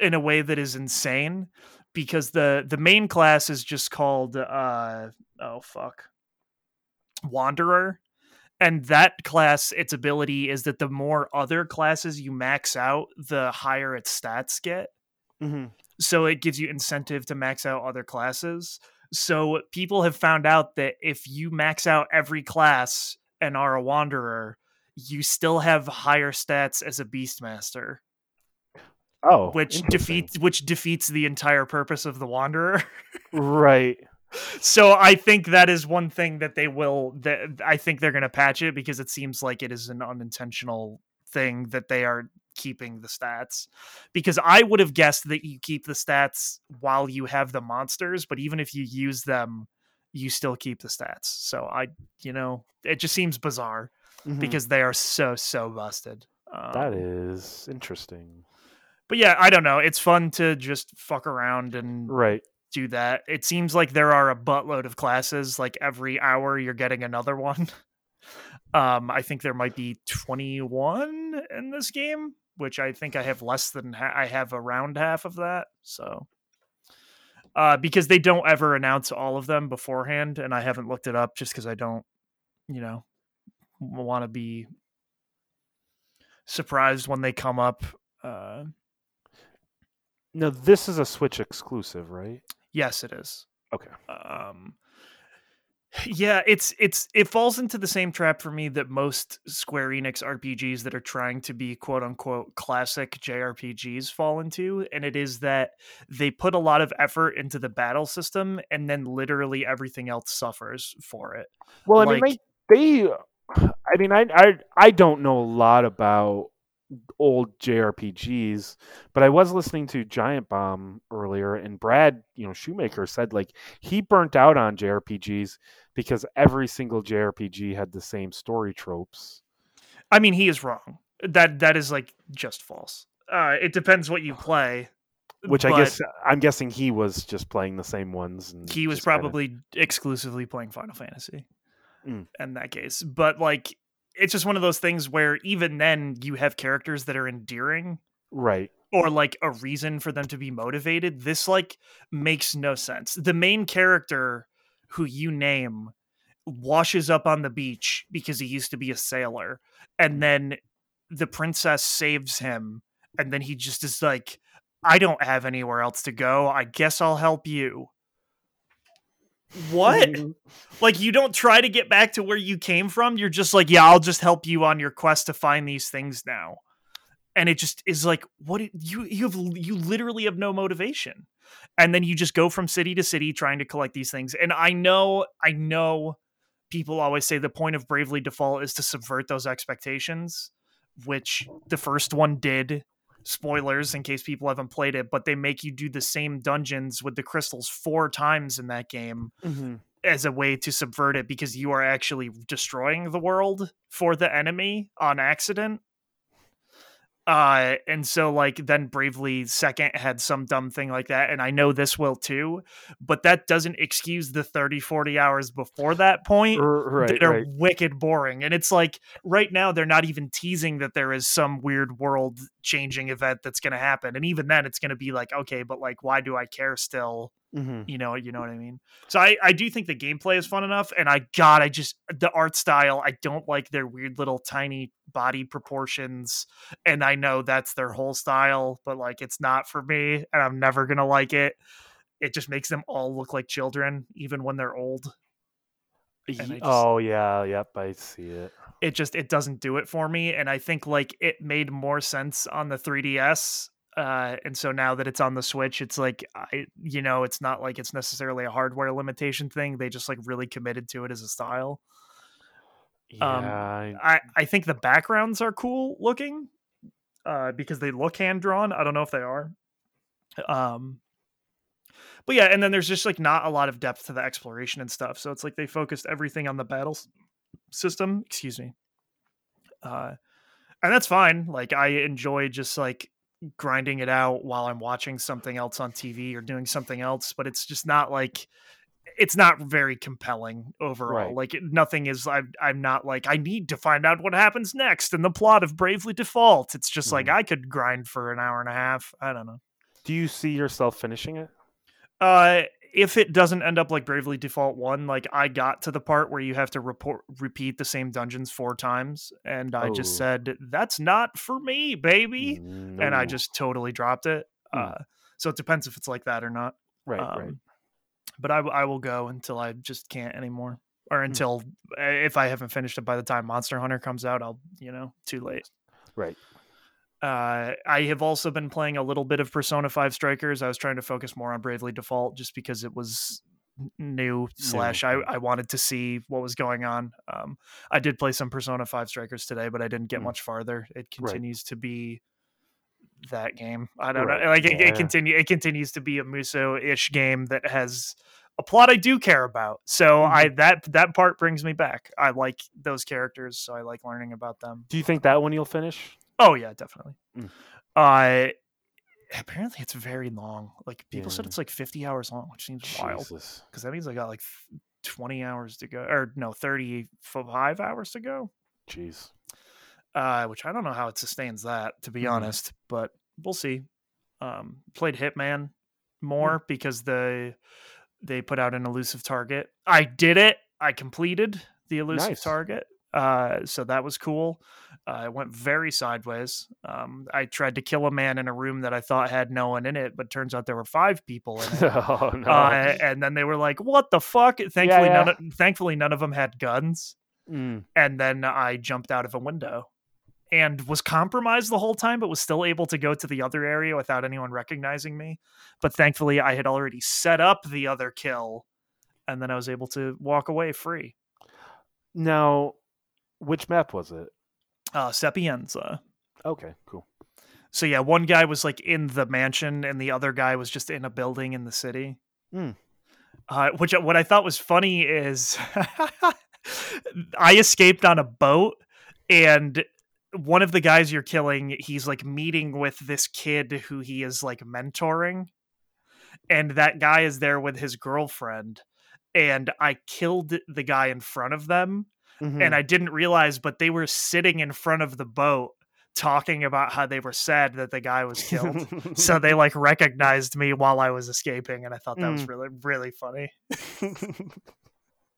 in a way that is insane because the the main class is just called uh oh fuck. Wanderer. And that class its ability is that the more other classes you max out the higher its stats get. Mhm. so it gives you incentive to max out other classes. So people have found out that if you max out every class and are a wanderer, you still have higher stats as a beastmaster. Oh, which defeats which defeats the entire purpose of the wanderer. right. so I think that is one thing that they will that I think they're going to patch it because it seems like it is an unintentional thing that they are keeping the stats because I would have guessed that you keep the stats while you have the monsters but even if you use them you still keep the stats so I you know it just seems bizarre Mhm. because they are so so busted um, that is interesting. But yeah I don't know it's fun to just fuck around and Right. do that. It seems like there are a buttload of classes. Like every hour, you're getting another one. Um, I think there might be 21 in this game, which I think I have less than ha- I have around half of that. So, uh, because they don't ever announce all of them beforehand, and I haven't looked it up just because I don't, you know, want to be surprised when they come up. Uh, No, this is a Switch exclusive, right? yes, it is. Okay. um yeah it's it's it falls into the same trap for me that most square enix rpgs that are trying to be quote unquote classic jrpgs fall into and it is that they put a lot of effort into the battle system and then literally everything else suffers for it Well, I Like- mean, they, they, I mean, I, I, I don't know a lot about old JRPGs, but I was listening to Giant Bomb earlier, and Brad, you know, Shoemaker said like he burnt out on JRPGs because every single JRPG had the same story tropes. i mean he is wrong that that is like just false uh it depends what you play Which I guess I'm guessing he was just playing the same ones. And he was just kinda- probably exclusively playing Final Fantasy Mm. in that case. But like, it's just one of those things where even then you have characters that are endearing right. or like a reason for them to be motivated. This like makes no sense. The main character who you name washes up on the beach because he used to be a sailor and then the princess saves him and then he just is like I don't have anywhere else to go. I guess I'll help you. What? Mm-hmm. like you don't try to get back to where you came from. You're just like, yeah, I'll just help you on your quest to find these things now. And it just is like, what you you have you literally have no motivation. And then you just go from city to city trying to collect these things. And I know, I know people always say the point of Bravely Default is to subvert those expectations, which the first one did. Spoilers in case people haven't played it, but they make you do the same dungeons with the crystals four times in that game Mhm. as a way to subvert it because you are actually destroying the world for the enemy on accident. Uh, and so like then Bravely Second had some dumb thing like that, and I know this will too, but that doesn't excuse the 30, 40 hours before that point right. that are Right. wicked boring. And it's like right now they're not even teasing that there is some weird world changing event that's gonna happen. And even then it's gonna be like, okay, but like why do I care still? Mhm. you know you know what i mean so i i do think the gameplay is fun enough and i god i just the art style i don't like their weird little tiny body proportions and i know that's their whole style but like it's not for me and i'm never gonna like it it just makes them all look like children even when they're old and I Ye- just- oh yeah. Yep. I see it. it just it doesn't do it for me and i think like it made more sense on the 3ds uh and so now that it's on the switch it's like i you know it's not like it's necessarily a hardware limitation thing they just like really committed to it as a style Yeah. Um, I- i i think the backgrounds are cool looking uh because they look hand drawn i don't know if they are um but yeah and then there's just like not a lot of depth to the exploration and stuff so it's like they focused everything on the battle system excuse me uh and that's fine like i enjoy just like grinding it out while i'm watching something else on tv or doing something else but it's just not like it's not very compelling overall Right. like it- nothing is I'm, I'm not like i need to find out what happens next in the plot of bravely default it's just like Mhm. i could grind for an hour and a half i don't know Do you see yourself finishing it? uh if it doesn't end up like bravely default 1 like i got to the part where you have to report repeat the same dungeons four times and i just Oh. said that's not for me baby and i just totally dropped it Hmm. uh so it depends if it's like that or not right, um, right. but I, I will go until i just can't anymore or until uh, if I haven't finished it by the time Monster Hunter comes out, I'll you know too late. Right. Uh, I have also been playing a little bit of Persona Five Strikers. I was trying to focus more on Bravely Default just because it was new slash I. I wanted to see what was going on. Um, I did play some Persona Five Strikers today, but I didn't get Mm. much farther. It Right. continues to be that game. I don't Right. know. Like it, Yeah. it continue it continues to be a Musou ish game that has a plot I do care about. So Mm-hmm. I that that part brings me back. I like those characters, so I like learning about them. Do you think that one you'll finish? Oh yeah, definitely. Mm. Uh apparently it's very long. Like people said it's like 50 hours long, which seems wild because that means I got like 20 hours to go or no, 35 hours to go. Jeez. Uh which I don't know how it sustains that to be Mhm. honest, but we'll see. Um played Hitman more Hmm. because the they put out an elusive target. I did it. I completed the elusive Nice. target. Uh, so that was cool. Uh, it went very sideways. Um, I tried to kill a man in a room that I thought had no one in it, but turns out there were five people in it. oh no. Uh, and then they were like, "What the fuck?" Thankfully, yeah. none. Of, thankfully, none of them had guns. Mm. And then I jumped out of a window and was compromised the whole time, but was still able to go to the other area without anyone recognizing me. But thankfully, I had already set up the other kill, and then I was able to walk away free. Now, which map was it? Uh, Sapienza. Okay, cool. So yeah, one guy was like in the mansion, and the other guy was just in a building in the city. Hmm. Uh, which what I thought was funny is I escaped on a boat, and one of the guys you're killing, he's like meeting with this kid who he is like mentoring, and that guy is there with his girlfriend, and I killed the guy in front of them, Mhm. and I didn't realize, but they were sitting in front of the boat talking about how they were sad that the guy was killed. so they like recognized me while I was escaping, and I thought that was Mm. really really funny.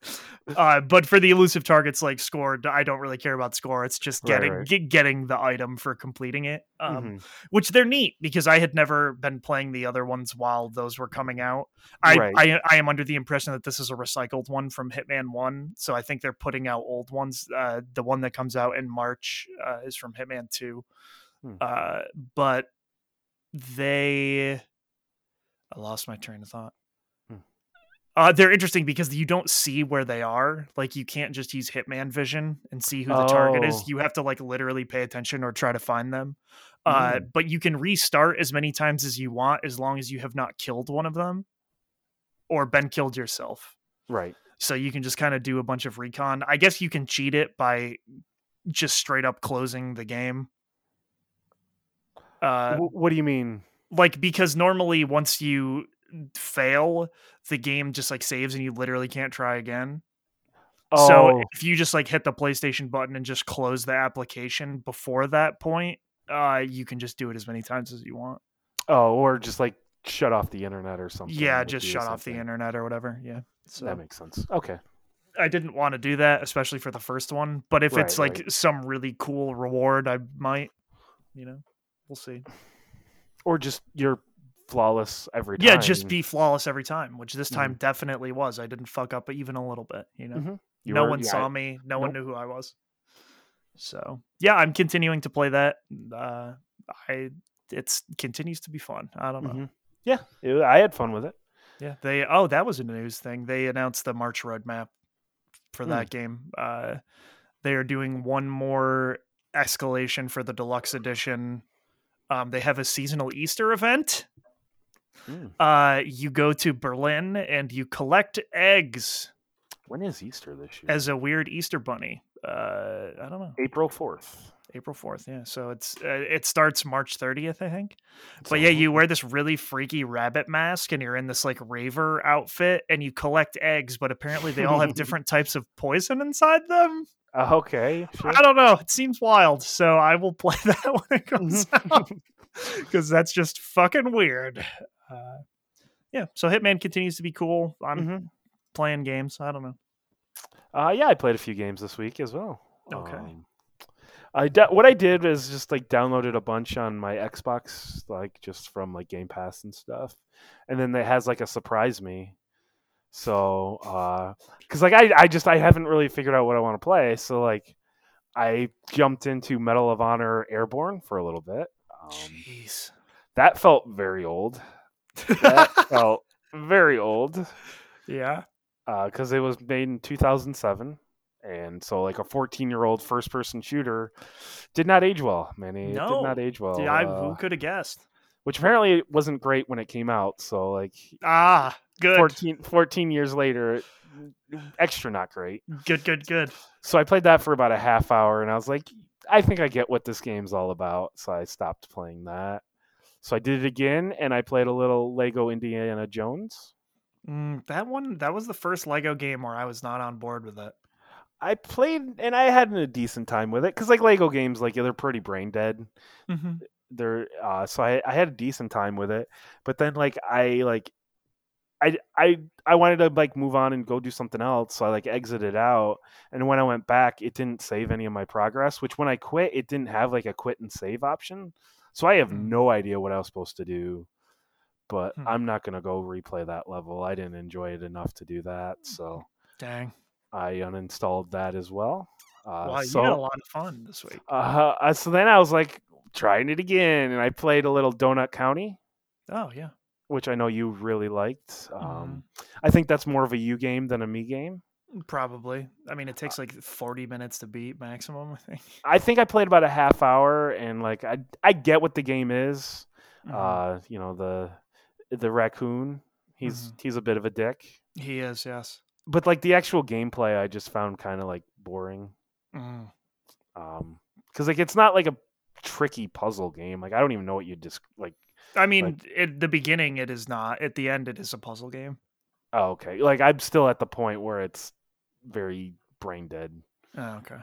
Uh, but for the elusive targets like score, I don't really care about score. It's just getting right. ge- getting the item for completing it. Um, Mhm. which they're neat because I had never been playing the other ones while those were coming out. I, Right. I I am under the impression that this is a recycled one from Hitman One, so I think they're putting out old ones. Uh, the one that comes out in March uh, is from Hitman Two, Hmm. uh, but they I lost my train of thought. Uh, they're interesting because you don't see where they are. Like you can't just use Hitman vision and see who the target Oh. is. You have to like literally pay attention or try to find them. Uh, Mm. but you can restart as many times as you want as long as you have not killed one of them or been killed yourself. Right. So you can just kind of do a bunch of recon. I guess you can cheat it by just straight up closing the game. Uh, Wh- what do you mean? like because normally once you fail, the game just like saves and you literally can't try again. Oh, So if you just like hit the PlayStation button and just close the application before that point, uh, you can just do it as many times as you want. oh, or just like shut off the internet or something. yeah, just shut off the internet or whatever. Yeah. So That makes sense. Okay. I didn't want to do that, especially for the first one. But if it's like right. some really cool reward, I might. You know, we'll see. Or just you're flawless every time. Yeah, just be flawless every time, which this time Mhm. definitely was. I didn't fuck up even a little bit. You know. Mhm. You no were- one yeah, saw me. No one knew who I was. So yeah, I'm continuing to play that. Uh, I it's continues to be fun. I don't know. mhm. Yeah, it- I had fun with it. Yeah, they oh that was a news thing. They announced the March roadmap for Hmm. that game. Uh, they are doing one more escalation for the deluxe edition. Um, they have a seasonal Easter event. Mm. Uh, you go to Berlin and you collect eggs When is Easter this year? as a weird Easter bunny. Uh, I don't know. April fourth. April 4th, yeah. So it's uh, it starts March 30th, I think. But yeah, you wear this really freaky rabbit mask and you're in this like raver outfit and you collect eggs, but apparently they all have different types of poison inside them. Uh, okay. Sure. I don't know. It seems wild. So I will play that when it comes out because that's just fucking weird. Uh, yeah. So Hitman continues to be cool. I'm Mhm. playing games. I don't know. Uh, yeah, I played a few games this week as well. Okay. Um, I de- what I did is just like downloaded a bunch on my Xbox, like just from like Game Pass and stuff, and then it has like a surprise me. So, uh, because like I, I just I haven't really figured out what I want to play. So like, I jumped into Medal of Honor Airborne for a little bit. Um, Jeez. that felt very old. That felt very old yeah. because it was made in 2007. And so, like a 14 year old first person shooter did not age well, Manny. It did not age well. yeah. I, uh, who could have guessed? which apparently wasn't great when it came out. So, like, Ah, good. 14, 14 years later, extra not great. Good. Good. Good. So I played that for about a half hour, and I was like, I think I get what this game's all about. So I stopped playing that. So I did it again, and I played a little Lego Indiana Jones. Mm, that one. That was the first Lego game where I was not on board with it. I played, and I had a decent time with it because, like Lego games, like they're pretty brain dead. Mm-hmm. They're uh, so I, I had a decent time with it, but then like I like I I I wanted to like move on and go do something else, so I like exited out. And when I went back, it didn't save any of my progress. Which when I quit, it didn't have like a quit and save option. So I have Hmm. no idea what I was supposed to do. But Hmm. I'm not gonna go replay that level. I didn't enjoy it enough to do that, so Dang. I uninstalled that as well. Uh, Wow, so you had a lot of fun this week. uh, uh, so then I was like trying it again, and I played a little Donut County, Oh yeah. which I know you really liked. Um, Mhm. I think that's more of a you game than a me game. Probably. I mean, it takes like 40 minutes to beat maximum, I think. I think I played about a half hour, and like I I get what the game is. Mhm. Uh, you know the the raccoon. He's Mhm. he's a bit of a dick, he is, yes. but like the actual gameplay, I just found kind of like boring. Mm. Um, because like it's not like a tricky puzzle game. Like I don't even know what you just like. I mean, at the beginning, it is not. At the end, it is a puzzle game. Oh, okay. Like I'm still at the point where it's very brain dead. Oh, okay.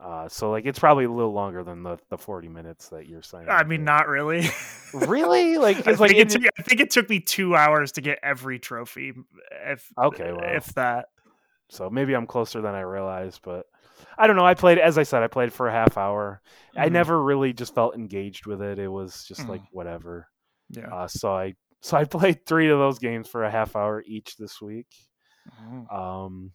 Uh, so like it's probably a little longer than the, the 40 minutes that you're saying. I mean, not really. really? Like I it's like think, it I think it took me two hours to get every trophy. If Okay, wow. if that. so maybe I'm closer than I realized, but I don't know. I played as I said, I played for a half hour. I Mhm. never really just felt engaged with it. It was just like Mm. whatever. Yeah. Uh, so I so I played three of those games for a half hour each this week. Mm. Um,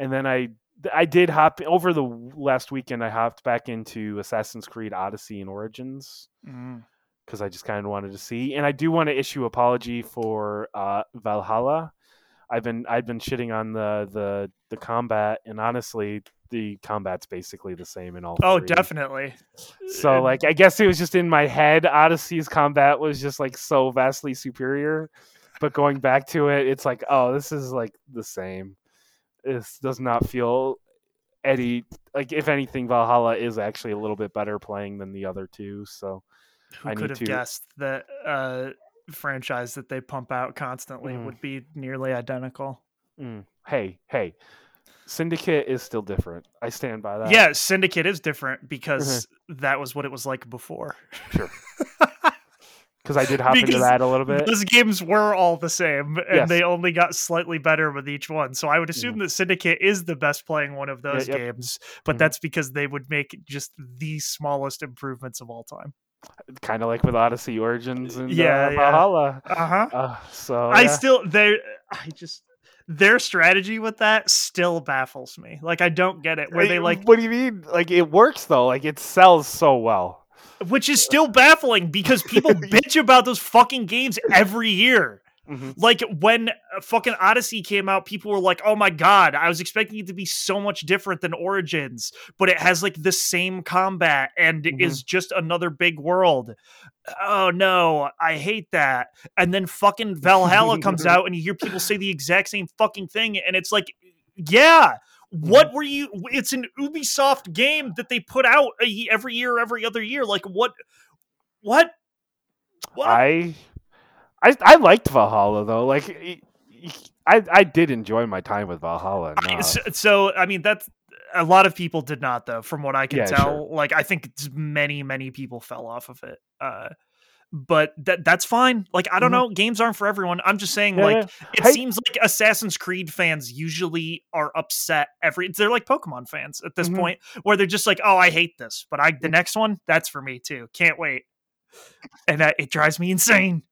and then I I did hop over the last weekend. I hopped back into Assassin's Creed Odyssey and Origins Mm. because I just kind of wanted to see. And I do want to issue apology for uh, Valhalla. I've been I've been shitting on the the the combat, and honestly, the combat's basically the same in all. Oh, three. definitely. So like, I guess it was just in my head. Odyssey's combat was just like so vastly superior, but going back to it, it's like, oh, this is like the same. This does not feel any like if anything, Valhalla is actually a little bit better playing than the other two. So who I could need have to- guessed that uh franchise that they pump out constantly Mhm. would be nearly identical? mm, hey, hey, Syndicate is still different. I stand by that. yeah, Syndicate is different because Mm-hmm. that was what it was like before. sure. Because I did hop into Because that a little bit. Those games were all the same, and Yes. they only got slightly better with each one. So I would assume that Syndicate is the best playing one of those yep. games, but Mhm. that's because they would make just the smallest improvements of all time. kind of like with Odyssey Origins and Yeah, uh, yeah. Uh huh. Uh, so I yeah. still they I just their strategy with that still baffles me. Like I don't get it where they like What do you mean? Like it works though. Like it sells so well. Which is still baffling because people bitch about those fucking games every year. Mhm. Like when uh, fucking Odyssey came out, people were like, "Oh my god, I was expecting it to be so much different than Origins, but it has like the same combat and Mhm. is just another big world." Oh no, I hate that. And then fucking Valhalla comes out and you hear people say the exact same fucking thing and it's like, "Yeah, what were you it's an Ubisoft game that they put out a, every year every other year. Like what what what? I, I I liked Valhalla though. Like i i did enjoy my time with Valhalla. I- so, so I mean that's a lot of people did not though from what I can Yeah, tell sure. like I think many many people fell off of it uh but that that's fine like I don't Mhm. know games aren't for everyone I'm just saying Yeah, like yeah. it Hey- seems like Assassin's Creed fans usually are upset every they're like Pokemon fans at this Mhm. point where they're just like oh I hate this but I the next one that's for me too can't wait and uh, it drives me insane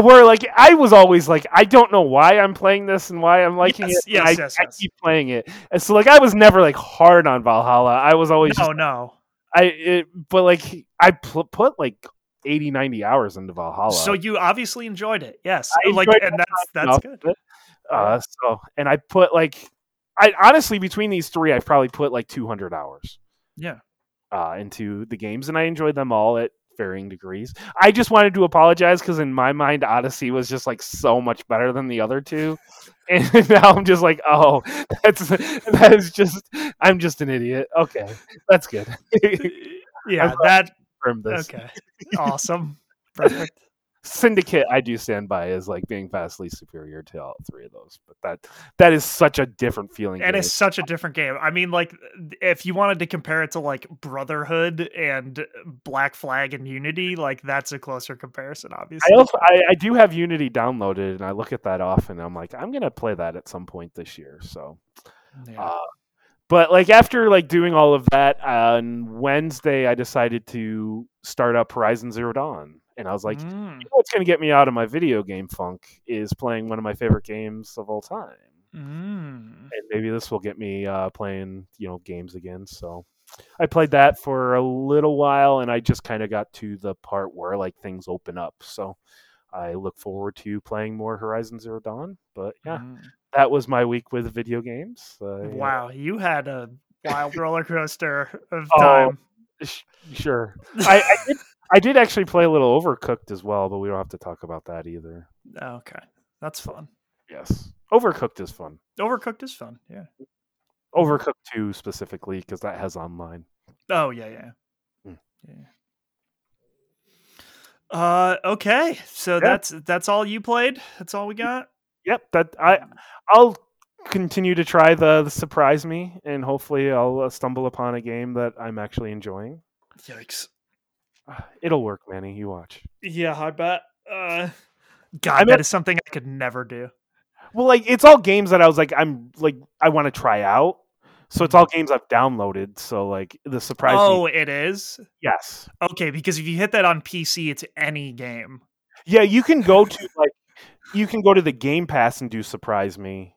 where like I was always like I don't know why I'm playing this and why I'm liking Yes, it. yes, I, yes, I yes. keep playing it, and so like I was never like hard on Valhalla. I was always no, just no. I it, but like I pl- put like 80, 90 hours into Valhalla. So you obviously enjoyed it. Yes. I like enjoyed and that's that's good. Uh, so and I put like I honestly between these three, I've probably put like two hundred hours Yeah. uh, into the games, and I enjoyed them all at varying degrees. I just wanted to apologize because in my mind, Odyssey was just like so much better than the other two, and now I'm just like, oh, that's that is just I'm just an idiot. Okay, that's good. Yeah, that Confirm this. okay. Awesome. Perfect. Syndicate, I do stand by as like being vastly superior to all three of those, but that that is such a different feeling. And game. it's such a different game. I mean, like, if you wanted to compare it to like Brotherhood and Black Flag and Unity, like that's a closer comparison, obviously. I also I, I do have Unity downloaded, and I look at that often. I'm like, I'm gonna play that at some point this year. So, Yeah. uh, but like after like doing all of that on Wednesday, I decided to start up Horizon Zero Dawn, and I was like, Mm. you know what's gonna get me out of my video game funk is playing one of my favorite games of all time, Mm. and maybe this will get me uh, playing you know games again. So. I played that for a little while, and I just kind of got to the part where like things open up. So I look forward to playing more Horizon Zero Dawn. But yeah, Mm. That was my week with video games. Uh, Wow, you had a wild roller coaster of Oh, time. sh- sure. I, I did. I did actually play a little Overcooked as well, but we don't have to talk about that either. Okay, that's fun. Yes, Overcooked is fun. Overcooked is fun. Yeah. Overcooked two specifically because that has online. Oh yeah, yeah. Mm. Yeah. Uh okay. So Yeah. that's that's all you played? That's all we got? Yep, that I I'll continue to try the, the surprise me, and hopefully I'll uh, stumble upon a game that I'm actually enjoying. Yikes. It'll work, Manny. You watch. Yeah, I bet. Uh God, I mean- that is something I could never do. Well, like it's all games that I was like, I'm like, I want to try out. So it's all games I've downloaded. So like the surprise. Oh, me, it is? yes, Okay, because if you hit that on PC, it's any game. yeah. You can go to like, you can go to the Game Pass and do surprise me,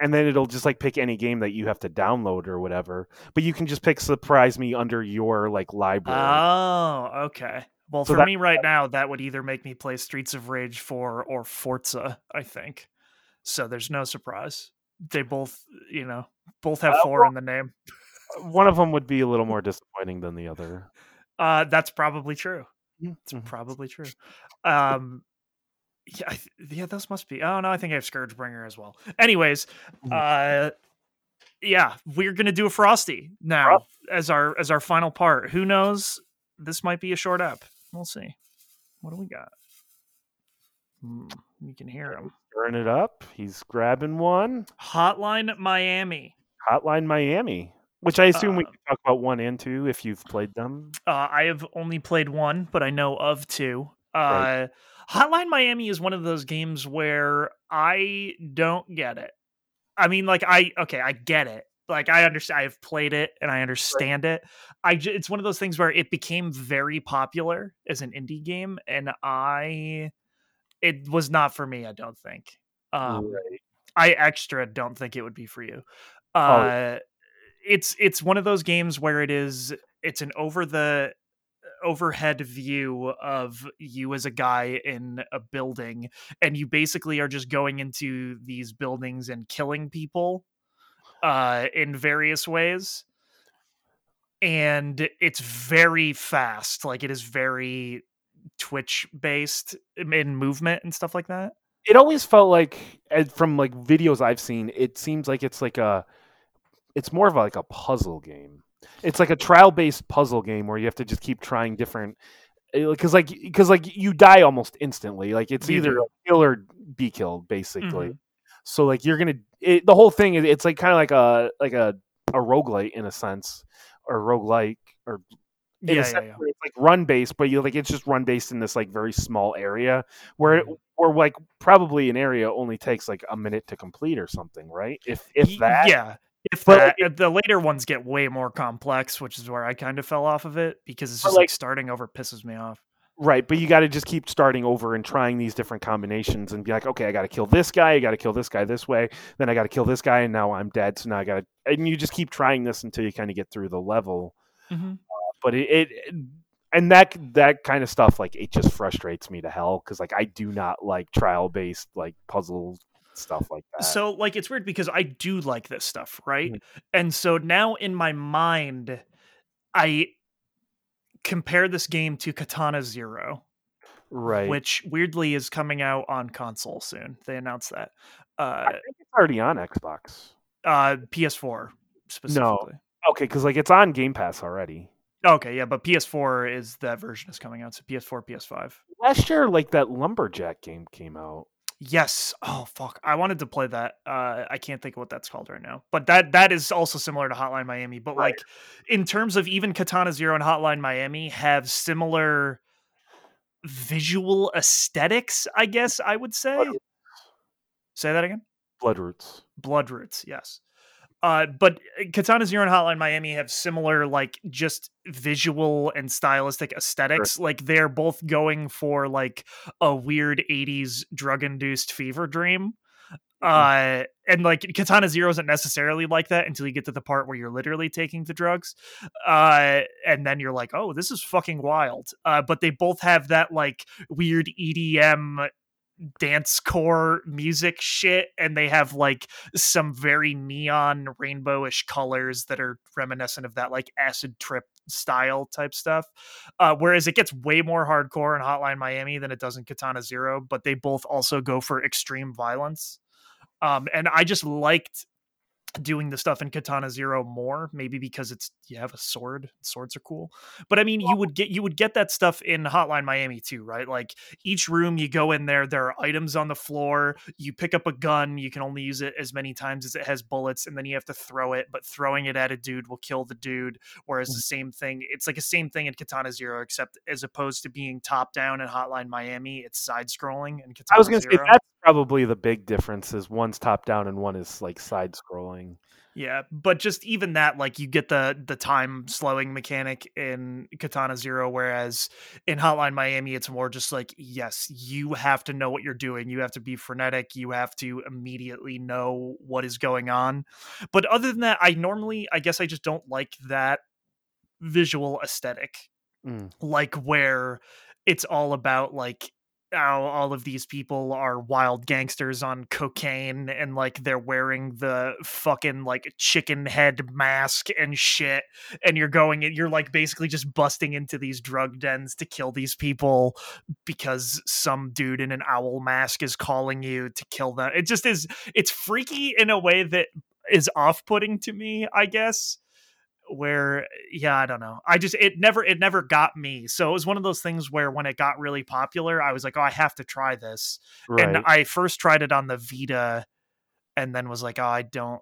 and then it'll just like pick any game that you have to download or whatever. But you can just pick surprise me under your like library. Oh, okay. Well, So for that- me right now, that would either make me play Streets of Rage 4 or Forza, I think. So there's no surprise. They both, you know, both have Uh, 4 in the name. One of them would be a little more disappointing than the other. Uh that's probably true. It's Mhm. probably true. Um yeah, I th- yeah, those must be. Oh no, I think I have Scourgebringer as well. Anyways, Mhm. uh yeah, we're going to do a frosty now Frost- as our as our final part. Who knows? This might be a short app. We'll see. What do we got? Hmm, you can hear him. Stirring it up. He's grabbing one. Hotline Miami. Hotline Miami, which I assume we Uh, can talk about one and two if you've played them. Uh, I have only played one, but I know of two. Uh, Right. Hotline Miami is one of those games where I don't get it. I mean, like I okay, I get it. Like I understand. I've played it and I understand it. I j- it's one of those things where it became very popular as an indie game, and I it was not for me. I don't think. Um, Right. I extra don't think it would be for you. Oh. Uh, it's it's one of those games where it is it's an over the overhead view of you as a guy in a building and you basically are just going into these buildings and killing people uh in various ways and it's very fast like it is very twitch based in movement and stuff like that It always felt like, from like videos I've seen, it seems like it's like a, it's more of like a puzzle game. It's like a trial-based puzzle game where you have to just keep trying different, because like because like you die almost instantly. Like it's either kill or be killed, basically. Mhm. So like you're gonna it, the whole thing is it's like kind of like a like a a roguelite in a sense or roguelike or yeah, yeah, yeah. it's like run based, but you like it's just run based in this like very small area where it, where like probably an area only takes like a minute to complete or something, right? If if that, yeah if that like, uh, the later ones get way more complex which is where i kind of fell off of it because it's just like, like- starting over pisses me off Right, but you got to just keep starting over and trying these different combinations and be like, okay, I got to kill this guy, I got to kill this guy this way, then I got to kill this guy, and now I'm dead. So now I got to, and you just keep trying this until you kind of get through the level. Mm-hmm. Uh, but it, it, and that that kind of stuff, like it just frustrates me to hell because like I do not like trial based like puzzle stuff like that. So like it's weird because I do like this stuff, right? Mhm. And so now in my mind, I compare this game to Katana Zero, right, which weirdly is coming out on console soon. They announced that. Uh, I think it's already on Xbox. uh, PS4 specifically. No. Okay, because like it's on Game Pass already. Okay, yeah, but PS4 is that version is coming out. So PS4, PS5. Last year, like that lumberjack game came out. Yes. Oh fuck. I wanted to play that. Uh I can't think of what that's called right now. But that that is also similar to Hotline Miami, but Right. like in terms of even Katana Zero and Hotline Miami have similar visual aesthetics, I guess I would say. Blood- Say that again? Bloodroots. Blood Roots, yes. Uh, but Katana Zero and Hotline Miami have similar, like, just visual and stylistic aesthetics. Like, they're both going for like a weird '80s drug-induced fever dream. Uh, and like Katana Zero isn't necessarily like that until you get to the part where you're literally taking the drugs. Uh, and then you're like, oh, this is fucking wild. Uh, but they both have that like weird EDM dance core music shit and they have like some very neon rainbowish colors that are reminiscent of that like acid trip style type stuff uh, whereas it gets way more hardcore in hotline miami than it does in katana zero but they both also go for extreme violence um, and i just liked doing the stuff in katana zero more maybe because it's you have a sword swords are cool. But i mean you would get you would get that stuff in hotline miami too right? Like each room you go in there there are items on the floor you pick up a gun you can only use it as many times as it has bullets and then you have to throw it but throwing it at a dude will kill the dude whereas the mm. same thing it's like a same thing in katana zero except as opposed to being top down in hotline miami it's side scrolling in katana I was gonna zero. say that's probably the big difference is one's top down and one is like side scrolling. Yeah, but just even that, like you get the the time slowing mechanic in Katana Zero, whereas in Hotline Miami, it's more just like, yes, you have to know what you're doing. You have to be frenetic. You have to immediately know what is going on. But other than that, I normally, I guess, I just don't like that visual aesthetic Mm. like where it's all about like how all of these people are wild gangsters on cocaine and like they're wearing the fucking like chicken head mask and shit and you're going and you're like basically just busting into these drug dens to kill these people because some dude in an owl mask is calling you to kill them. It just is it's freaky in a way that is off-putting to me i guess where yeah i don't know. I just it never it never got me. So it was one of those things where when it got really popular i was like oh i have to try this. Right. and i first tried it on the vita and then was like oh i don't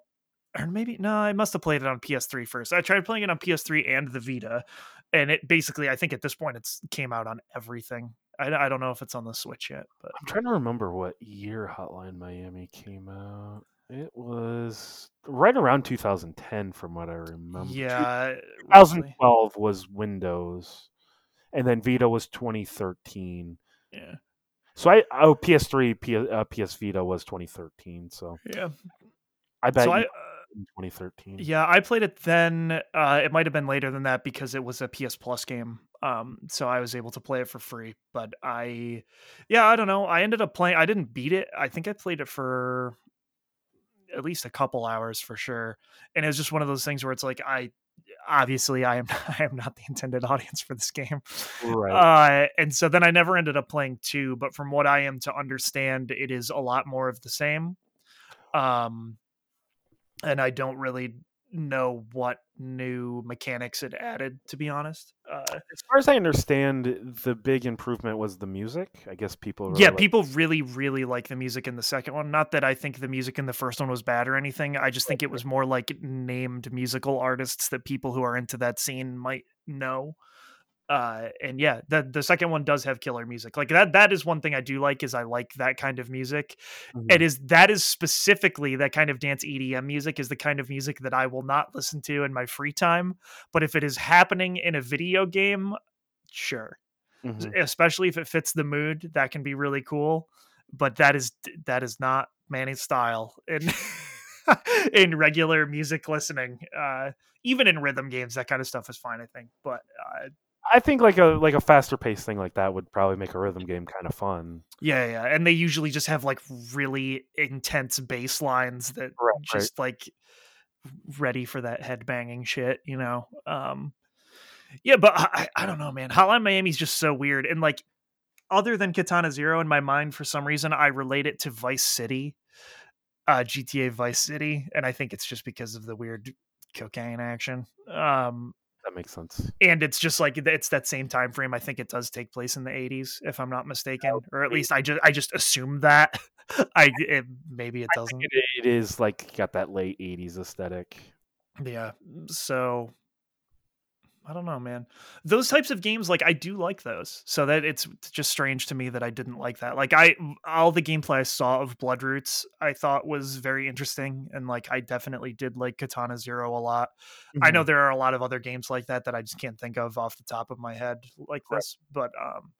or maybe no i must have played it on ps3 first. I tried playing it on ps3 and the vita and it basically i think at this point it's came out on everything. I, I don't know if it's on the switch yet but I'm trying to remember what year Hotline Miami came out. It was right around 2010, from what I remember. yeah roughly. 2012 was Windows, and then Vita was 2013. yeah So I oh PS3, P, uh, PS Vita was 2013. So yeah I bet so you i uh, in 2013. Yeah, I played it then. Uh, it might have been later than that because it was a PS Plus game. Um, so I was able to play it for free. But I, yeah, I don't know. I ended up playing. I didn't beat it. I think I played it for at least a couple hours for sure. And it was just one of those things where it's like I, obviously, I am I am not the intended audience for this game. Right. Uh, and so then I never ended up playing two. But from what I am to understand, it is a lot more of the same. Um, and I don't really know what new mechanics it added. To be honest, uh, as far as I understand, the big improvement was the music. I guess people. Really yeah, like- people really, really like the music in the second one. Not that I think the music in the first one was bad or anything. I just think it was more like named musical artists that people who are into that scene might know. Uh, and yeah, the the second one does have killer music. Like that. That is one thing I do like. Is I like that kind of music. Mhm. it is that is specifically that kind of dance EDM music is the kind of music that I will not listen to in my free time. But if it is happening in a video game, sure. Mhm. especially if it fits the mood. That can be really cool, but that is that is not Manny's style in in regular music listening. Uh, even in rhythm games, that kind of stuff is fine, I think. But uh, I think like a like a faster paced thing like that would probably make a rhythm game kind of fun. yeah, yeah, and they usually just have like really intense bass lines that Right, right. just like ready for that headbanging shit, you know. Um yeah, but I, I I don't know, man. Hotline Miami's just so weird. And like other than Katana Zero in my mind, for some reason, I relate it to Vice City, uh GTA Vice City. And I think it's just because of the weird cocaine action. Um That makes sense. and it's just like it's that same time frame. I think it does take place in the 80s, if I'm not mistaken, or at least I just I just assume that. I it, maybe it doesn't. It, it is like got that late '80s aesthetic. Yeah. So I don't know, man. Those types of games, like I do like those. So that it's just strange to me that I didn't like that. Like I all the gameplay I saw of Bloodroots, I thought was very interesting, and like I definitely did like Katana Zero a lot. I know Mhm. there are a lot of other games like that that I just can't think of off the top of my head like Right. this, but um,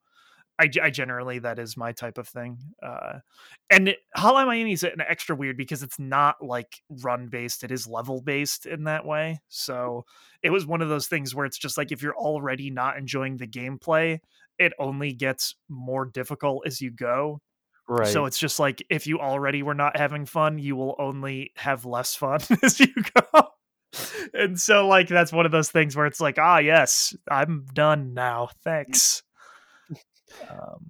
I, I generally that is my type of thing. Uh, and it, Hotline Miami is an extra weird because it's not like run based; it is level based in that way. So it was one of those things where it's just like if you're already not enjoying the gameplay, it only gets more difficult as you go. right. So it's just like if you already were not having fun, you will only have less fun as you go. And so like that's one of those things where it's like, ah yes, I'm done now. Thanks. Um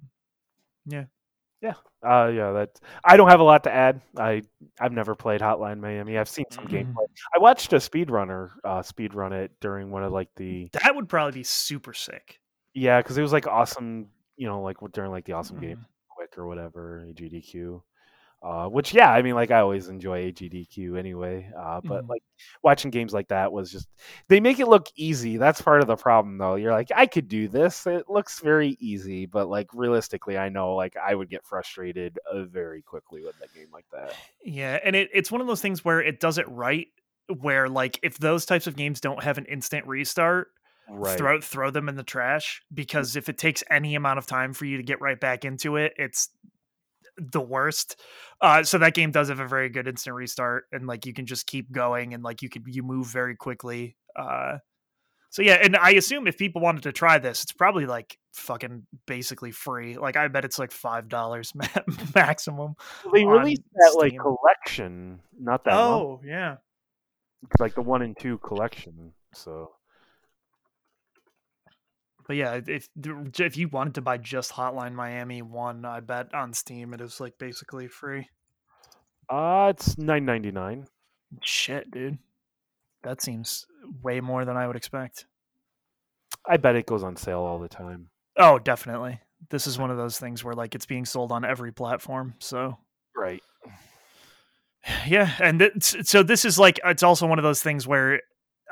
yeah. Yeah. Uh, yeah, that I don't have a lot to add. I I've never played Hotline Miami. I've seen some Mm. gameplay. I watched a speedrunner uh, speedrun it during one of like the that would probably be super sick. yeah, because it was like awesome. You know, like during like the awesome game Mhm. quick or whatever AGDQ. Uh, which yeah, I mean, like I always enjoy AGDQ anyway. Uh, but Mhm. like watching games like that was just they make it look easy. That's part of the problem, though. You're like, I could do this. It looks very easy, but like realistically, I know like I would get frustrated uh, very quickly with a game like that. Yeah, and it, it's one of those things where it does it right where like if those types of games don't have an instant restart, Right. throw throw them in the trash because if it takes any amount of time for you to get right back into it, it's the worst. Uh, so that game does have a very good instant restart, and like you can just keep going, and like you could you move very quickly. Uh, so yeah, and I assume if people wanted to try this, it's probably like fucking basically free. Like I bet it's like five dollars maximum. they released that like collection not that long, Oh yeah, like the one and two collection. So but yeah, if if you wanted to buy just Hotline Miami one, I bet on Steam it is like basically free. uh it's nine ninety nine. Shit, dude. That seems way more than I would expect. I bet it goes on sale all the time. Oh, definitely. This is one of those things where like it's being sold on every platform. So Right. yeah, and th- so this is like it's also one of those things where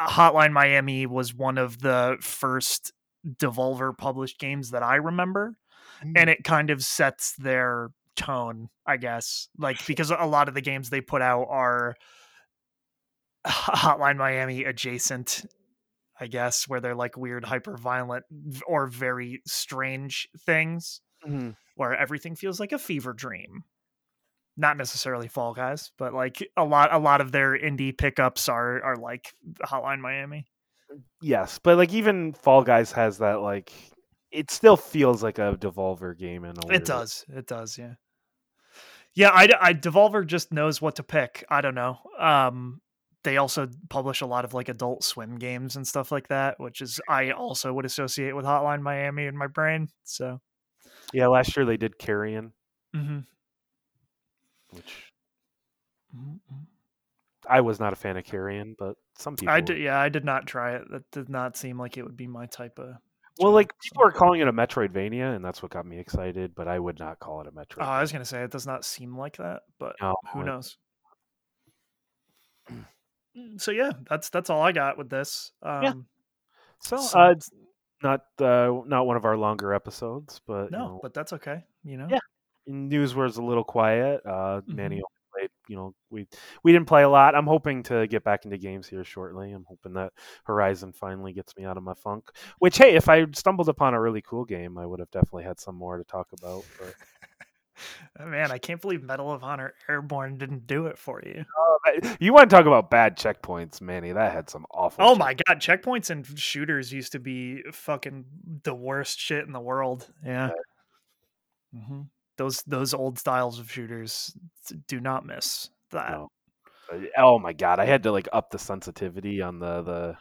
Hotline Miami was one of the first Devolver published games that I remember, and it kind of sets their tone, I guess. Like because a lot of the games they put out are Hotline Miami adjacent, I guess, where they're like weird, hyper violent or very strange things Mhm. where everything feels like a fever dream. Not necessarily Fall Guys, but like a lot a lot of their indie pickups are are like Hotline Miami. Yes, but like even Fall Guys has that like it still feels like a Devolver game in a weird It does. It does, yeah. Yeah, I, I Devolver just knows what to pick. I don't know. Um they also publish a lot of like adult swim games and stuff like that, which is I also would associate with Hotline Miami in my brain. So, Yeah, last year they did Carrion, mhm. which Mhm, mhm. I was not a fan of Carrion, but some people I did, yeah, I did not try it. That did not seem like it would be my type of. Well, like people are calling it a Metroidvania, and that's what got me excited. But I would not call it a Metroid. Oh, I was gonna say it does not seem like that, but No, who it- knows? Mm, So yeah, that's that's all I got with this. Um, so so uh, not uh, not one of our longer episodes, but you no, know, but that's okay. You know, Yeah. news was a little quiet. Uh, Manny Mhm. only played you know we we didn't play a lot. I'm hoping to get back into games here shortly. I'm hoping that Horizon finally gets me out of my funk. Which hey, if I stumbled upon a really cool game, I would have definitely had some more to talk about. But Oh, Man, I can't believe Medal of Honor Airborne didn't do it for you. you want to talk about bad checkpoints, Manny? That had some awful. Oh my god, checkpoints and shooters used to be fucking the worst shit in the world. Yeah. hmm Those those old styles of shooters do not miss that. No. Uh, Oh my god, I had to like up the sensitivity on the the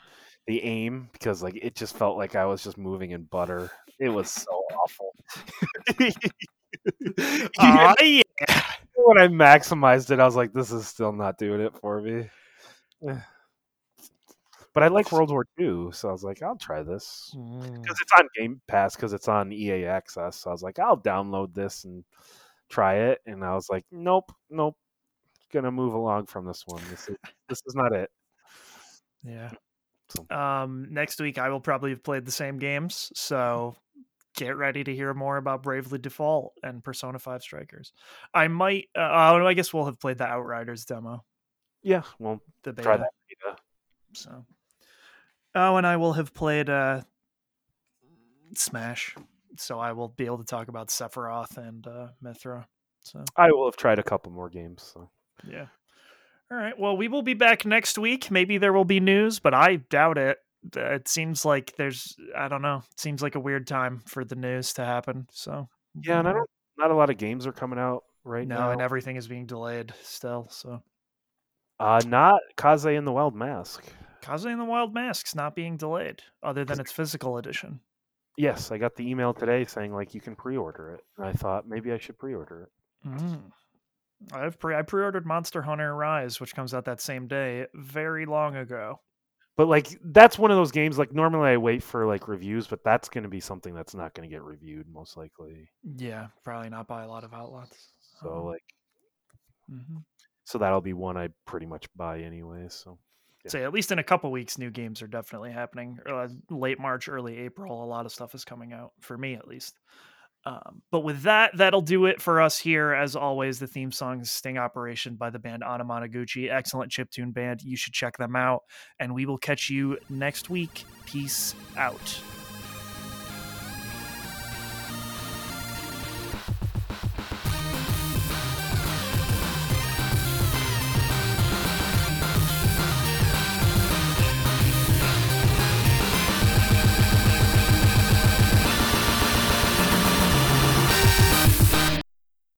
the aim because like it just felt like I was just moving in butter. It was so awful. Aw, Even yeah. when I maximized it, I was like, "This is still not doing it for me." But I like World War II, so I was like, "I'll try this." Mm. because it's on Game Pass because it's on EA Access. So I was like, I'll download this and try it. And I was like, nope, nope, gonna move along from this one. This is this is not it. Yeah. So- Um, next week I will probably have played the same games, so get ready to hear more about Bravely Default and Persona Five Strikers. I might. Uh, oh, I guess we'll have played the Outriders demo, Yeah, well, the beta. try that. beta. So, oh, and I will have played uh, Smash, so I will be able to talk about Sephiroth and uh, Mythra. So. I will have tried a couple more games. So. Yeah. All right. Well, we will be back next week. Maybe there will be news, but I doubt it. It seems like there's, I don't know, it seems like a weird time for the news to happen. So, Yeah, and I don't. Not a lot of games are coming out right no, now. and everything is being delayed still. So, Uh, not Kaze and the Wild Mask. Kaze and the Wild Masks not being delayed, other than its physical edition. Yes, I got the email today saying like you can pre-order it, and I thought maybe I should pre-order it. Mm. I've pre I pre-ordered Monster Hunter Rise, which comes out that same day, very long ago. But like that's one of those games. Like normally I wait for like reviews, but that's going to be something that's not going to get reviewed most likely. Yeah, probably not by a lot of outlets. So like, Mhm. so that'll be one I pretty much buy anyway. So Yeah. say at least in a couple weeks new games are definitely happening. Uh, late march early april a lot of stuff is coming out for me at least. Um, but with that that'll do it for us here. As always the theme song sting operation by the band anamanaguchi. Excellent chiptune band. You should check them out. And we will catch you next week. Peace out